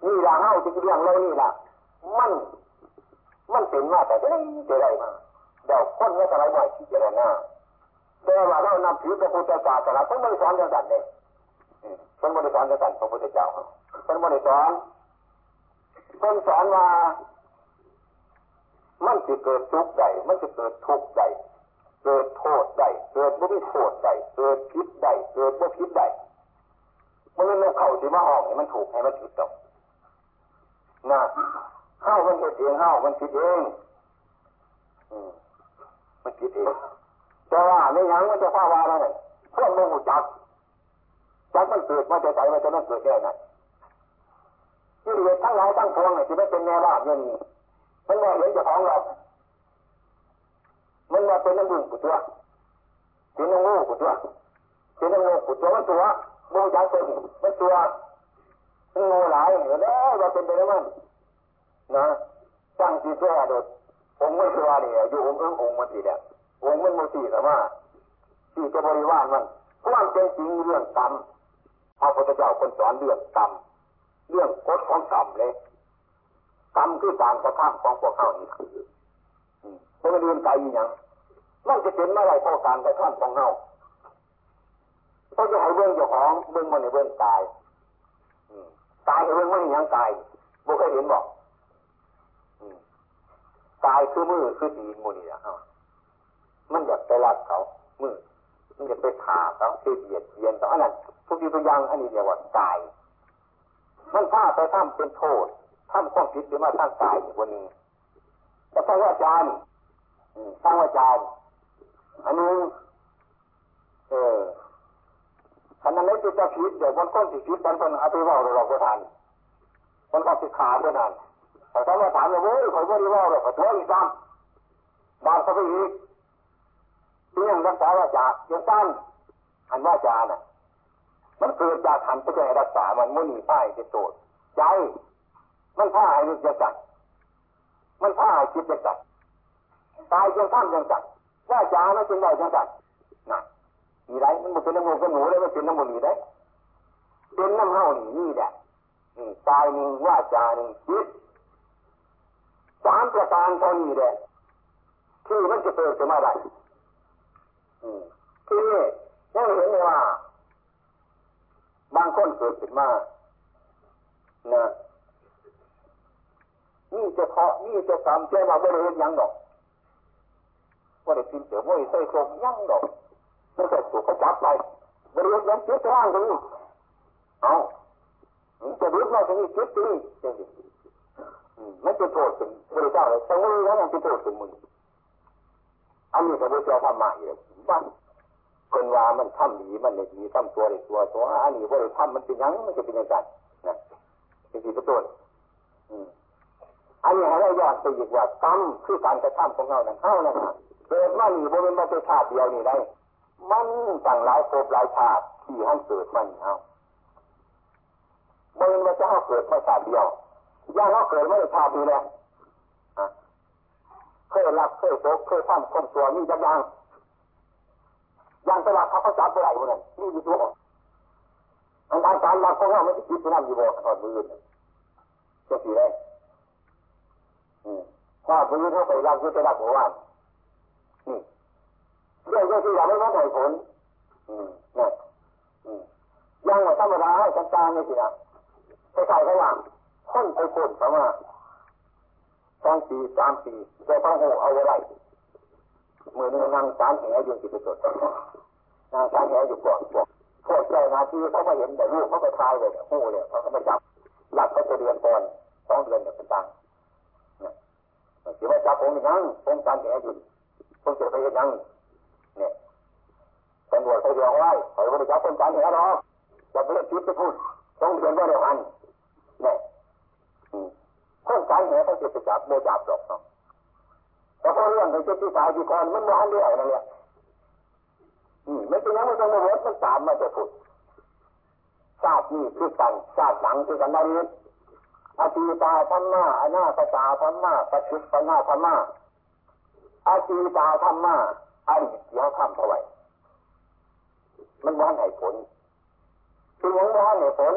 A: นี่ละเฮาจะเรื่องเรานี่ละมัน มันเป็นมาแต่ได้จะได้มาเดี๋ยวคนไม่สบายหน่อยที่จะได้หน้าแต่ว่าเรานำผิวพระพุทธศาสนาต้องไม่สอนจังสันเลยต้องไม่สอนจังสันพระพุทธเจ้าต้องไม่สอนต้องสอนว่ามันจะเกิดทุกข์ใดมันจะเกิดทุกข์ใดเกิดโทษใดเกิดไม่โทษใดเกิดพิษใดเกิดไม่พิษใดมันไม่เข้าที่มาห้องมันถูกให้มันผิดตรง นะเข้ามันเองเข้ามันผิดเองมันผิดเองแต่ว่าไม่ยังมันจะฟ้าวาอะไรพวกมึงหูจักจักมันเกิดมาจะใจมันจะมันเกิดแค่ไหนที่เหลือทั้งหลายทั้งปวงเนี่ยที่ไม่เป็นแนวราบเงินมันไม่เห็นจะของเรามันมาเป็นน้ำบุญกุตัวเป็นน้ำงูกุตัวเป็นน้ำงูกุตัวมันตัวมูจักเป็นมันตัว มันงูหลายเห็นแล้วว่าเป็นไปแล้วมันนะตั้งที่แท้โดดองค์ไม่ตัวเนี่ยอยู่องค์เอิงองค์มันตีเนี่ยองค์มันมุตีแต่ว่าที่จะบริวารมันความเป็นจริงเรื่องกรรมพระพุทธเจ้าคนสอนเรื่องกรรมเรื่องกฎของกรรมเลยกรรมคือการกระทำของพวกเขานี่ไม่ได้เรียนไกลอย่างมันจะเป็นเมื่อไรเพราะการกระทำของเขาเขาจะให้เบื้องเจ้าของเบื้องมันในเบื้องกาย กายเบื้องมันย่างกายบุเคยเห็นบอกตายคือมือคือดีมูนี่อะมันอยากไปรักเขา มือมันจะไปขาเขาไปเบียดเบียนเขาอันนั้นทุกทีทุกอย่างอันนี้เรียกว่าตาย มันถ้าไปทำเป็นโทษทำความผิดหรือมาสร้างตายอีกวันนี้แต่สร้างอาจารย์สร้างอาจารย์อันนี้เออ ขณะนี้นไม่จะผิดเดี๋ยวคนคนที่ผิดบางคนเอาไปว่าเราก็ทันคนก็สิขาด้วยนั่นแต่ถ้าว่าถามว่าเว้ยเขาไม่ได้ว่าเราขอโทษอีกซ้ำบางเขาไปอีกเรื่องรักษาว่าจาอย่างสั้นอันว่าจาน่ะ มันเกิดจากหันไปใจรักษามันมุ่นีป้ายเป็นโจทย์ใจ มันผ้าให้ยึดจัดมันผ้าให้คิดจะจัดตายยังท่านยังจัดว่าจามันเป็นได้ยังจัดน่ะ มีไรมันเป็นน้ำมูกกับหนูเลยมันเป็นน้ำมูกนี่ได้เป็นน้ำเน่านี่นี่แหละตายหนึ่งว่าจาหนึ่งคิดสามประการเท่านี้แหละที่มันจะเกิดขึ้นมาได้ที่นี่ยังเห็นเลยว่า บางคนเกิดขึ้นมานะนี่จะเคาะนี่จะกรรมเจ้ามาไม่ได้เห็นยังดอกว่าได้กินเสือมวยใส่ครบยังดอก ไม่ใช่ถูกเขาจับไปบริเวณยังจิตร่างตรงนี้เอาจะรู้ว่าตรงนี้จิตตรงนี้ไม่เป็นโทษถึงบริจาคเลยสมุนแล้วมันเป็นโทษถึงมึงอันนี้พระพุทธเจ้าทำมาอยู่บ้านคนว่ามันทำดีมันเลยดีทำตัวเลยตัวตัวอันนี้ว่าเลยทำมันเป็นยังมันจะเป็นยังไงนะเป็นสิ่ประตูอันนี้ให้เราย้อนไปอีกว่ากรรมคือการกระทำของเราเนั่นเท่านั้นเกิดมาหนีบริเวณมาเป็นชาติเดียวนี่ได้ มันต่างหลายภพหลายชาติที่ให้เกิดมันเอาบริเวณมาจะให้เกิดมาชาติเดียวย่าเขาเกิดไม่ได้ชาติดีแล้วเคยรักเคยโศกเคยทำคนตัวนี่ยังยังยังตลาดเขาเขาจับอะไรวะเนี่ยนี่อยู่ตัวอันอาการรักของเราไม่ได้คิดไปนั่งอยู่บ่ถอดมือจะสีได้ถ้ามือเขาไปรักก็จะรักหัววันนี่ เรื่องก็คืออยากไม่ว่าไหนผลนี่ยังธรรมดาให้จัดการเลยสินะไปใส่เขาว่าคนไปคนเขาว่าสองปีสามปีจะต้องหูเอาไว้ไรมือนึงนั่งสารแหอยู่ที่สุดนั่งสารแหอยู่ก่อนบอกพวกเจ้าหน้าที่เขาม่เห็นแต่ลูกเขาไปทายเลยหูเลยเขาก็ไม่จับหลักเขาจะเรียนก่อนสองเดือนเนี่ยเป็นตังเนี่ยถือว่าจับผมนั่งผมสารแหอยู่ผมจะไปยัง เนี่ยตำรวจเขาเรียกไว้เขาไม่ได้จับคนสารแหหรอกจะไปเล่นพิษไปพูดต้องเรียนว่าเดียวกันเนี่ยคนสายเหตุเขาจะไปจับโมจับหรอกเนาะแต่พอเรื่องของเจ้าที่สายที่ก่อนมันมาเรื่อยนั่นแหละอืมไม่ใช่ยังไม่ต้องมาเวทมันตามมาจะพูดชาตินี้คือกันชาติหลังคือกันนั่นนี้อาตีตาธรรมะอนาคตาธรรมะปัจจุบันธรรมะอาตีตาธรรมะ อดีตเดี๋ยวทำเท่าไหร่มันว่าไหนผลคือยังว่าไหนผล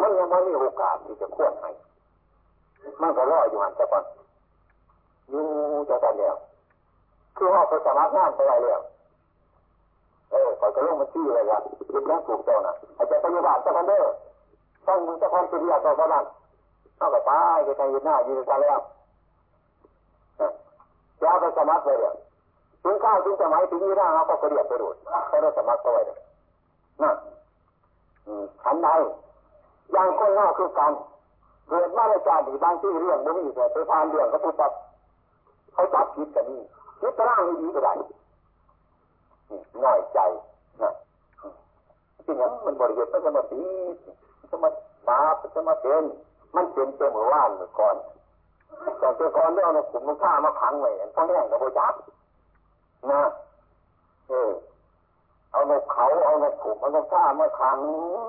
A: มันยังไม่มีโอกาสที่จะควรให้มันก็รออยู่หันแต่ก่อนอยู่จะกันแล้วคือว่าไปสมัครงานไปอะไรแล้วเออคอยก็ลงมาชี้อะไรกันยึดแล้วถูกเจ้าน่ะอาจจะไปอยู่บ้านเจ้าคนเด้อต้องมึงเจ้าคนเป็นเรียกเจ้าคนนั้นเอาไปตายไปใจยืนหน้ายืนกันแล้วจะเอาไปสมัครไปเลย ถึงข้าวถึงสมัยถึงยืนหน้าเขาก็เรียกไปดูเขาได้สมัครไปเลยนั่นฉันใดอย่างคนนอกคือกันเกิดมาในชาติบางที่เรื่องบ่มีแต่ไปพานเรื่องเขาพูดแบบเขาจับผิดกันนี่คิดร่างดีก็ได้ง่อยใจนะจริงๆมันบริเวณมันจะมาตีจะมาบาปจะมาเป็นมันเป็นเจ้าเมื่อวานเมื่อก่อนแต่เจ้าก่อนเรื่องกลุ่มมันฆ่ามาขังไว้ทั้งแห่งกับโบจับ นะเออเอานกเขาเอานกขุมเอานกข้ามาขัง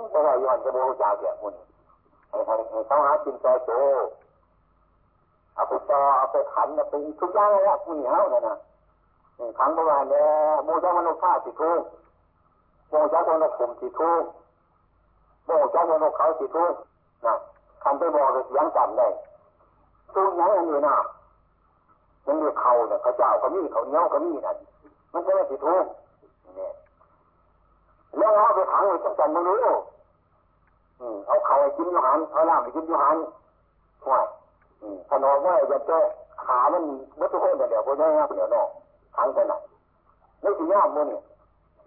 A: เพราะว่าย้อนจะโบจับแก่คนให้ให้เขาหากินใจโตเอาไปต่อเอาไปขันเอาไปทุกอย่างเลยอะผู้เหนียวเนี่ยนะขังประมาณนี้โมจักมนุษย์ข้าสิทุกโมจักมนุษย์ขุมสิทุกโมจักมนุษย์เขาสิทุกนะคำไปบอกเลยยังจำได้ทุกอย่างอันนี้นะ มันมีเขาเนี่ยเขาเจ้าเขามีเขาเนี้ยเขามีนั่นมันจะไม่สิทุกเนี่ยแล้วเอาไปขังไว้จังจันไม่รู้เอาเขาไปกินยูหันเอาน้ำไปกินยูหันว่าถนอมว่าจะเจาะขามันวัตถุคนเดี๋ยวพวกนี้เดี๋ยวนอกขังกันไหนไม่สิยากมือนี่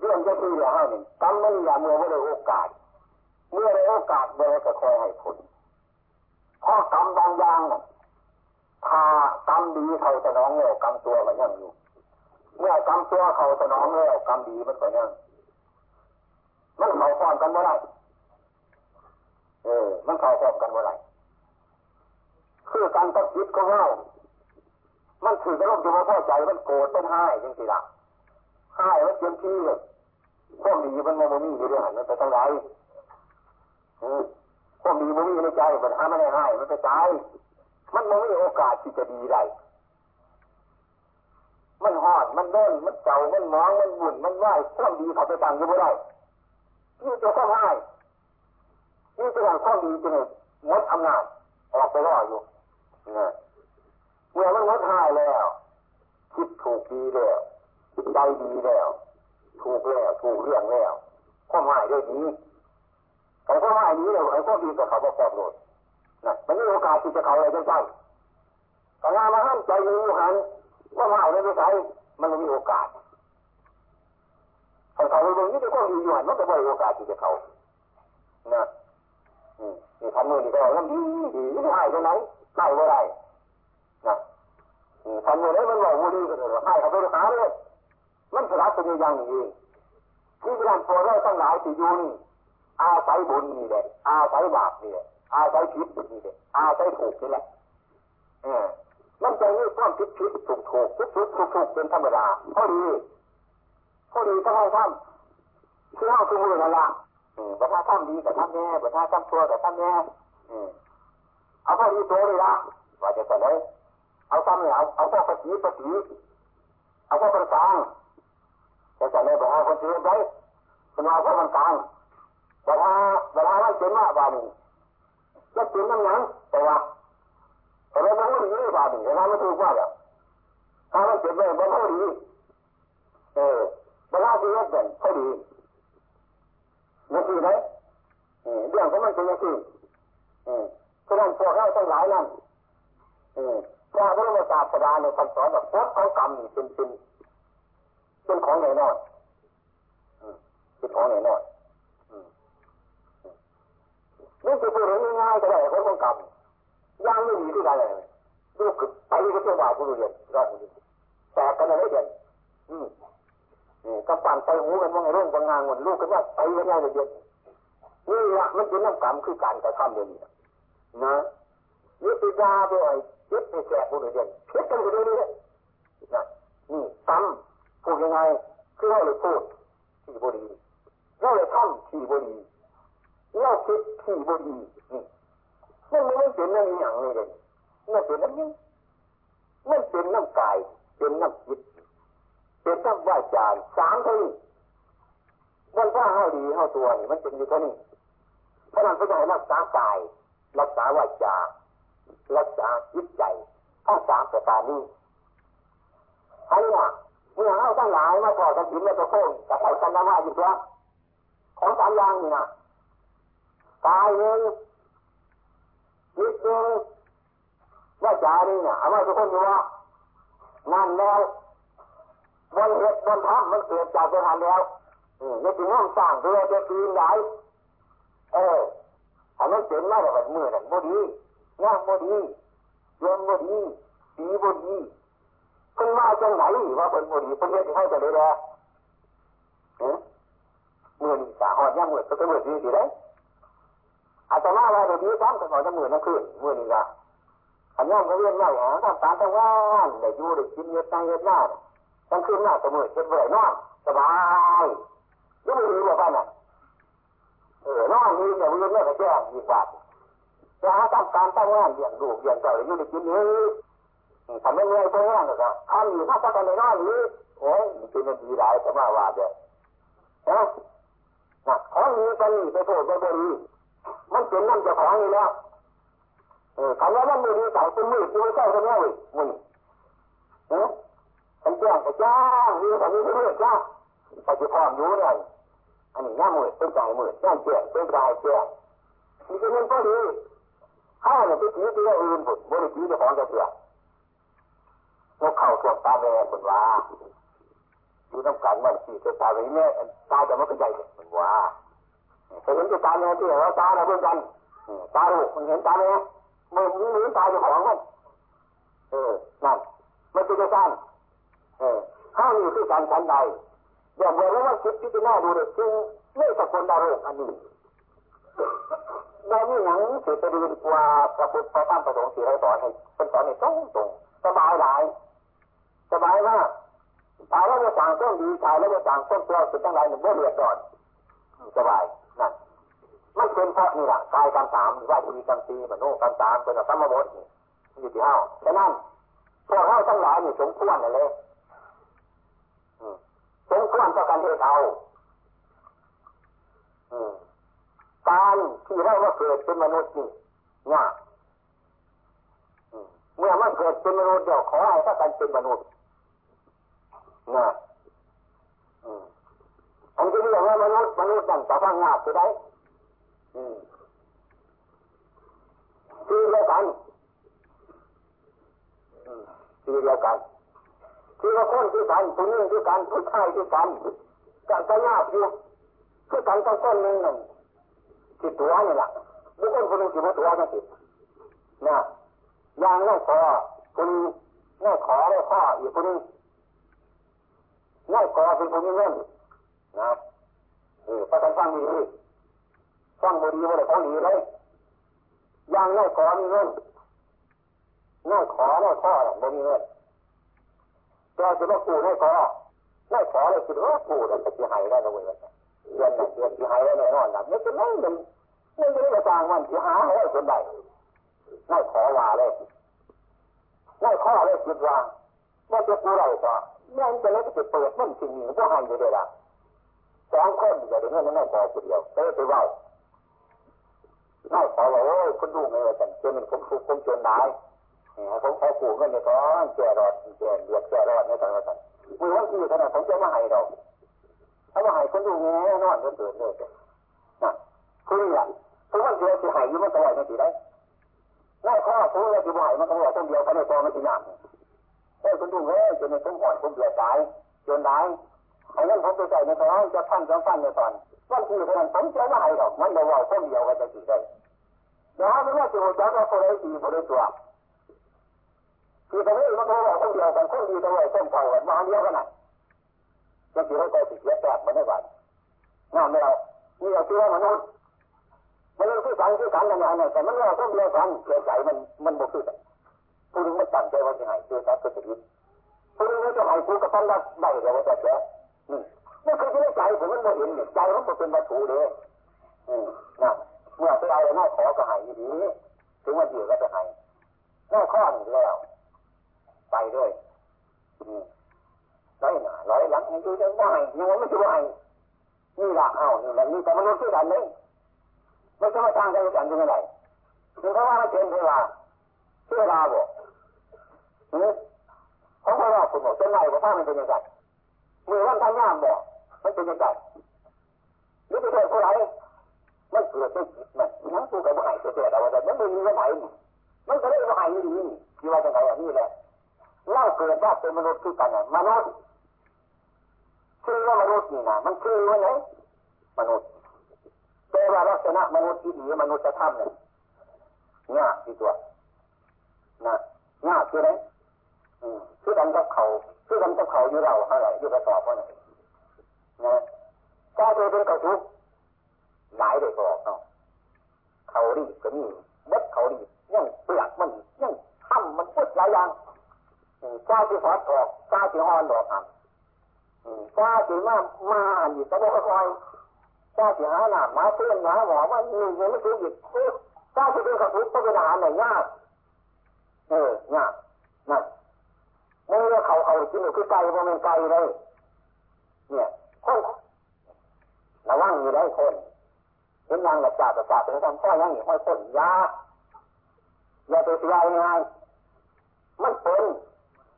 A: เรื่องจะคืออย่าให้หนึ่งกำมันอย่าเมื่อว่าได้โอกาส เมื่อได้โอกาสเมื่อก็คอยให้ผลข้อกรรมบางอย่าง ถ้ากรรมดีเขาสนองแล้วกรรมตัวมันยังอยู่ เมื่อกรรมตัวเขาสนองแล้วกรรมดีมันก็ยังมันเขาฟ้อนกันเมื่อไรเออ มันเขาฟ้อนกันเมื่อไรคือการตัดจิตของเรา มันถือกระลบอยู่ว่าพ่อใจมันโกรธเป็นห้จริงๆล่ะห้มันเต็มที่เลยพวกนี้มันโมมีอยู่เรื่องนั้นมันไปทางไรพวกนี้โมมีในใจมันทำไม่ได้ห้มันไปใจ มันโมมีโอกาสที่จะดีได้มันหอดมันเด่นมันเก่ามันมองมันบุ่นมันไหวพวกดีเขาไปตั้งอยู่ไม่ได้นี่จะต้องให้นี่จะอย่างข้อดีจริงงดอำนาจออกไปรออยู่นะเมื่อมันงดหายแล้ว คิดถูกดีแล้วใจดีแล้ว ถูกแล้วถูกเรื่องแล้วข้อหมายด้วยดีแต่ข้อหมายนี้เราไอ้ข้อดีกับเขาบอกโลด นะมันมีโอกาสที่จะเขาอะไรจังๆแต่งานมาห้ามใจมีอยู่หันข้อหมายในวิสัยมันไม่มีโอกาสถ้าเขาเรื่องนี้จะข้อดีอยู่หันมันก็ไม่มีโอกาสที่จะเขานะนี่ทำมือนี่ก็ทำดีดีไม่ได้ตรงไหนได้เมื่อไรนะทำมือนี้มันบอกว่าดีก็เลยให้เขาไปหาเลยมันสลับเป็นอย่างนี้ที่การพอเราตั้งหลายที่อยู่นี่อาศัยบุญนี่แหละอาศัยบาปนี่แหละ อาศัยผิดนี่แหละอาศัยถูกนี่แหละเออมันจะมีความผิดผิดถูกถูกผิดผิดถูกถูกเป็นธรรมดาพอดีพอดีต้องให้ทำคือเอาคือมือนั่นละบัตรทำดีกับทำแน่บัตรทำชั่วกับทำแน่เอาพอดีตัวเลยละว่าจะแต่เลยเอาทำเนี่ยเอาเอาพวกภาษีภาษีเอาพวกประสางจะแต่เลยบอกเอาคนเดียวได้คุณเอาพวกมันกลางบัตรบัตรว่าเจ๋งมากบานี้ จะเจ๋งน้ำยังแต่ว่าเราไม่รู้ดีบานี้เราไม่ถูกว่าแบบถ้าเราเจ๋งเลยเราไม่รู้ดีเออบัตรที่ยัดเด่นเขาดีนั่คือไหมเรื่องของมันเป็นยังไงเพราะนั้นพวกเราทั้งหลายนั่นพระบรมศาสดาในคำสอนแบบพดเอากรรมนี่เป็นเป็นเป็นของไหนนอนเป็นของไหนนอน นี่คือพูดง่ายๆก็ได้คนของกรรมย่างไม่มีที่ใดเลยลูกไปก็เที่ยวบ่าวผู้เรียนรอบนี้แต่กันอะไรเด่นอืมกำปั่นไปหูกันว่างเรื่องบางงานหมดลูกกันว่าไปกันยังเย็นนี่ละมันเป็นน้ำกรรมคือการกระทำเดียวนี้นะยึดติดาไปไอ้ยึดไปแจกผู้อื่นเด่นพิดกันไปเรื่อยๆนะนี่ซ้ำพูดยังไงคือเราเลยพูดที่บดีเราเลยทำที่บดี เราคิดที่บดีนี่มันไม่เป็นเรื่องอย่างเลยมันเป็นน้ำนี้มันเป็นน้ำกาย เป็นน้ำจิตเป็นน้ำว่าจานสามเท่านี้มันถ้าเท่าดีเท่าตัวนี่มันเป็นอยู่เท่านี้พระนั้นก็จะให้รักษากาย รักษาวาจารักษาจิตใจทั้งสามประการนี้อันนี้เมื่อเอาตั้งหลายมาพอกันกินแล้วก็โค้งแต่เข้ากันนะว่าอยู่แล้วของสามอย่างนี่นะ กายหนึ่งจิตหนึ่งว่าจานี่เนี่ยเอามาทุกคนดูว่านั่นแล้วบนเหตุบนธรรมมันเกิดจากสถานแล้วนี่คือน้องสร้างเพื่อจะคืนไหนเออถ้ามันเจ๋งมากแบบมือนั่นบ่ดีงามบ่ดีเยี่ยมบดีดีบ่ดีคนมาจังไหนว่าเป็นบ่ดีคนเรียกให้จะเลยแหละมือนี่สาหอดย่างมือก็เป็นมือดีสิได้ อาจจะมาว่าเดี๋ยวนี้ซ้ำกันหน่อดย่ามือนั่นคือมือนี่ละอันนี้ก็เรียนง่ายฮะทำตาทั้งวันได้ยู่ได้กินเยอะใจเยอะหน้าทั้งคืนหน้าตัวมือเช็ดเบื่อนอนสบายยังไม่ดีแบบนั้าน่ะเออนอนนี่เนี่ยมันเนี่ยก็แจ้งอีกบาทจะหาทำการตั้งงานเลี้ยงลูกเลี้ยงเจ้าอยู่ในกินนี้ทำไม่เงยตัวงานก็ทำอยู่ถ้าพักในนอนนี้โอ้ยมันเป็นดีหลายแต่มาว่าเด้อนะนะของนี้ก็นี่ไปโทษไปบริ มันเป็นน้ำเจ้าของนี่แล้วเออคำว่ามันมือดีสั่งเป็นมือที่ไม่ใช่กันแน่เลยมึงเออฉันแจ้งไปจ้ามีแต่มีเพื่อนจ้าไปจะพร้อมอยู่เลยอันนี้ย่ามือเป็นใจมือย่าเจ้าเป็นใจเจ้ามีแต่เงินก็ดีข้าเนี่ยไปถือตัวอื่นผมบริจีเจ้าของจะเสียกเข้าส่วนตาแม่คนว่าอยู่น้ำกันมันสี่เตาแบบนี้ตาจะไม่เป็นใหญ่คนว่า เคยเห็นตาแม่ที่เราตาเราเพื่อนกันตาลูกมันเห็นตาแม่มือมือตาจะของมันเออนั่นมันเป็นการเออห้าอยู่ที่การฉันใดอย่าบอกว่าคิดที่จะน่าดูเลยจริงไม่สกุลดารุอันนี้เราไม่ยังสืบไปดูดีกว่าพระพุทธพระธรรมพระสงฆ์ที่เราสอนให้เป็นสอนให้ตรงตรงสบายหลายสบายมากตายแล้วจะสั่งต้นดีตายแล้วจะสั่งต้นตัวสุดทั้งหลายหนึ่งไม่เดือดร้อนสบาย นั่นไม่เป็นเพราะนี่แหละกายกรรมสามว่าทีกรรมตีมโนกรรมสามเป็นสมมติอยู่ที่เฮาฉะนั้นพวกเฮาทั้งหลายนี่สมควรเลยสมควรต่อการที่เราการที่เราว่าเกิดเป็นมนุษย์นี่ยากเมื่อมันเกิดเป็นมนุษย์เดี๋ยวขอให้ถ้ากันเป็นมนุษย์นะอันที่เรียกว่ามนุษย์มนุษย์นั่นจะฟังยากจะได้ ที่เดียวกันที่เดียวกันที่ว่าคนที่กันผู้หญิงที่กันผู้ชายที่กันกันก็ยากอยู่คือกันต้องคนหนึ่งนั่นที่ตัวนี่แหละบุคคลคนหนึ่งที่ว่าตัวนั่นสินะอย่างนั่นขอคุณนั่นขอได้ข้ออีกคนนึงนั่นขอเป็นคนนี้เงินนะเออประกันฟังดี ฟังบดีว่าได้ของดีเลยย่างนั่นขอมีเงินนั่นขอนั่นข้อบ่มีเงินก็จะมากู้นั่นขอนั่นขอเลยคิดว่ากู้แต่จะหายได้เลยเดือนนั้นเดือนที่หายได้แน่นอนนะไม่เป็นไรมันไม่ได้จะจ้างมันที่หาให้คนใดนั่นขอว่าเลยนั่นข้อเลยคิดว่าว่าจะกู้ไรก็แม่งจะเล็กจะเปิดมันสิ่งก็ให้อยู่เลยล่ะสองคนอย่าได้เงินนั่นขอคนเดียวเออไปว่านั่นขอว่าโอ้ย คุณดูไงกันจนผมถูกผมจนได้ผมขอขู่เงินในก้อนแก่รอดแก่เดือดแก่รอดในตอนนั้นมือวันที่ขนาดผมจะมาให้เราถ้ามาให้คนดูแง่นอนเกิดเลยนะคุณเนี่ยคุณวันเดียวจะหายอยู่มันตลอดไม่สิได้ไล่ข้อคุณเลยจะบ่ายมันตลอดต้นเดียวกันในตัวมันสิหนักเอ้คุณดูแง่จนในต้นห่อนคุณเดือดตายจนได้ไอ้นั่นผมไปใส่ในท้องจะพันจะพันในตอนวันที่ขนาดผมจะมาให้เรามันเดียวต้นเดียวกันจะสิได้ เดี๋ยวไม่ว่าจะหัวใจเราคนใดดีคนใดตัวคือตรงนี้มันก็ว่าคนเดียวกันคนดีตรงไหนต้นเผากันมาเดียวกันนะมันคือให้ใจติดเสียแตกมันได้ไหวงานไม่เรานี่เราชื่อว่ามนุษย์มันเรื่องที่สังที่สังกันอย่านั้นแต่มันเราต้องเรียนกันเกิดใจมันมันบุกขึ้นผู้นึงไม่ตั้งใจว่าจะหายเจอสัตว์ก็จะยึดผู้นึงไม่จะหายผู้ก็ต้องได้ได้แต่ว่าจะแก่นี่นี่คือที่ใจผมมันไม่เห็นใจมันเป็นวัตถุเลยอืมนะ เมื่อไปเอาหน้าขอก็หายดีถึงวันเดียวก็จะหายหน้าข้อนึ่แล้ว ไปด้วยร้อยหน้าร้อยหลังให้ดูได้ได้ยังไม่ช่วยนี่ละเอานี่แหละนี่แต่มนุษย์ที่กันเลยไม่ใช่ว่าทางใจกันยังไงคือเพราะว่าไม่เป็นเวลาเชื่อราบ่ของพระราคุณบอกเป็นไงว่าถ้ามันเป็นยังไงมือวันทำงานบ่มันเป็นยังไงหรือไปเจอคนไหน มันเกิดด้ยจิตมันนั่งตัวกับหายตัวเกิดอะไรแต่มันไม่มีวันไหนมันก็เลยว่าหายดีที่ว่าจะไงอย่างนี้แหละเล่าเกิดว่าเป็นมนุษย์ที่กันมนุษย์ชื่อว่ามนุษย์นี่นะมันคือว่าไงมนุษย์แต่ว่าลักษณะมนุษย์ที่ดีมนุษย์จะทำเนี่ยงาที่ตัวนะงาคืออะไรคือกันกับเขาคือกันกับเขาอยู่เราอะไรอยู่กระสอบว่าไงนะก็จะเป็นกระทุก หลายเลยบอกเนาะเขาดีบก็มีบัดเขาดีบยังเปลือกมันยังทำมันพูดหลายอย่างก้าที่ฟอดออกก้าที่ฮอนดอกอะก้าที่มามาอันนี้ก็บกคอยก้าที่หาหนามาเพื่อนหมาหมอว่าหนึ่งยังไม่ถูกอีกกาที่เป็นกระทุกเป็นอาหารไหนยากเออยากนั่นเมื่อเขาเอากินคือไก่บ่เป็นไก่เลย เนี่ยคนระวังอยู่ได้คน เป็นยังหลับจ่าจ่าเป็นคำข้อยังห้อยคนยาอย่าไปเสียง่ายมันเป็น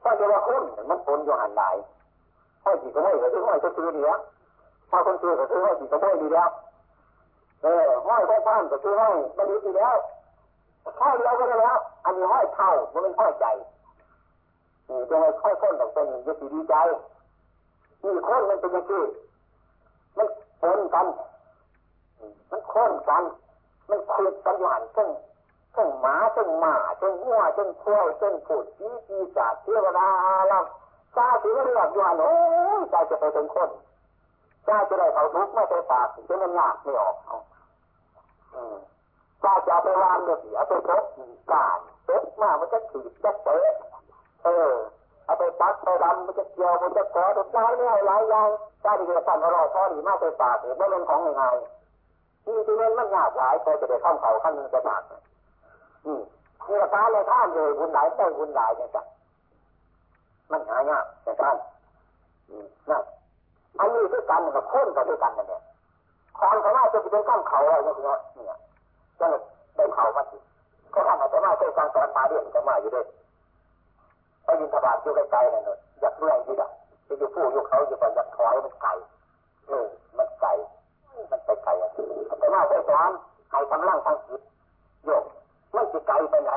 A: ถ้าจะว่าคุณมันปนอยู่หันไหลห้อยจีก็ไม่ก็คือห้อยก็ซื้อเดียวถ้าคนซื้อก็ซื้อห้อยจีก็ไม่ดีแล้วเออห้อยก็บ้านก็ซื้อห้อยบริสุดีแล้วห้อยเดียวก็ได้แล้วอันนี้ห้อยเท่ามันเป็นห้อยใจนี่จะให้ค่อยคนแบบเป็นจะดีใจนี่คนมันเป็นยังไงมันปนกัน มันคนกัน มันคุยกันอยู่หันซึ่งซึ่งหมาซึ่งหมาซึ่งวัวซึ่งควายซึ่งผูดจีจีจ่าเทวดาลังชาติเรียกยู่หันโอ้ยใจจะไปเป็นคนชาจะได้เขาทุกข์ไม่ใช่ปากจะมันยากไม่ออกชาจะไปวางเดี๋ยวเอาไปพบการเต็มามันจะขีดจะเตะเออเอาไปปักไปดำมันจะเกี่ยวมันจะกอดหลายแนวหลายอย่างชาติเดียวกันเราพอดีมากไปปากไม่เป็นของยัง่าย ที่ที่นั้นมันยากหลายเคยจะได้ข้ามเขาขั้นนึงจะปากอืมนี่ละการเลยท่านเลยบุญหลายได้บุญหลายเนี่ยจ้ะมันหายากแต่ท่านนั่นอันนี้คือกันกับคนกับด้วยกันนั่นเนี่ยความสามารถจะเป็นข้ามเขาอะไรอย่างเงี้ยเนี่ยจะได้เขามาสิเขาทำอาจจะมาเคยการสอนมาเรื่องจะมาอยู่ด้วยไปยินทบาทอยู่ไกลๆนั่นเลยอยากเมื่อยที่ละจะอยู่ผู้อยู่เขาอยู่ไปอยากถอยมันไกลเออมันไกล มันไปไกลอะแต่มาเคยสอนให้กำลังทางจิตโยกมันจะไกลไปไหน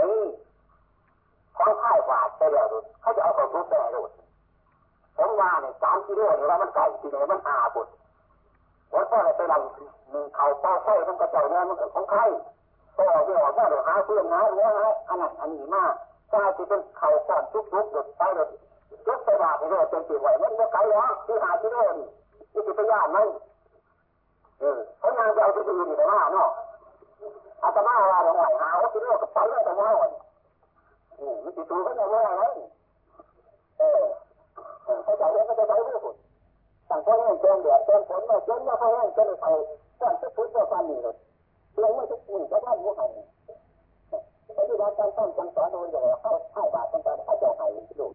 A: ของค่ายหวาดไปแล้วเขาจะเอาของทุกแบ่รูดผมว่าเนี่ยสามกิโลเนี่ยว่ามันไก่ที่ไหนมันอาบุตรวันพ่อไปหลังหนึ่งเขาเป้าไส้มันกระเจ้าเนี่ยมันเกิดของใครต่อที่ออกว่าเดี๋ยวหาเพื่อนหาเนื้อหาอันนั้นอันนี้มากใช่ที่เป็นเขาก่อนทุกทุกหยุดไปเลยยกไปบาดให้เราเป็นจีไหวมันไม่ไกลแล้วที่หากิโนี่ที่จะไปยานมันเออ เขานางจะเอาที่อื่นแต่ว่าเนาะอาตมาว่าเราไหวหาว่ากิโลกับไปได้แต่ว่าอืมมันติดตัวก็ยังไม่ได้เออเขาใจเย็นก็จะใจรู้ผลต่างคนเองเจนเดือดเจนฝนมาเจนมาเขาเองเจนไปก่อนทุกทุกก็ฟันนี่เลยเรื่องไม่ทุกคนก็ท่านผู้ให้ปฏิบัติการต้นการสอนโดยอย่างไรเข้าเข้าบาตรต่างๆเข้าเจ้าให้ลูก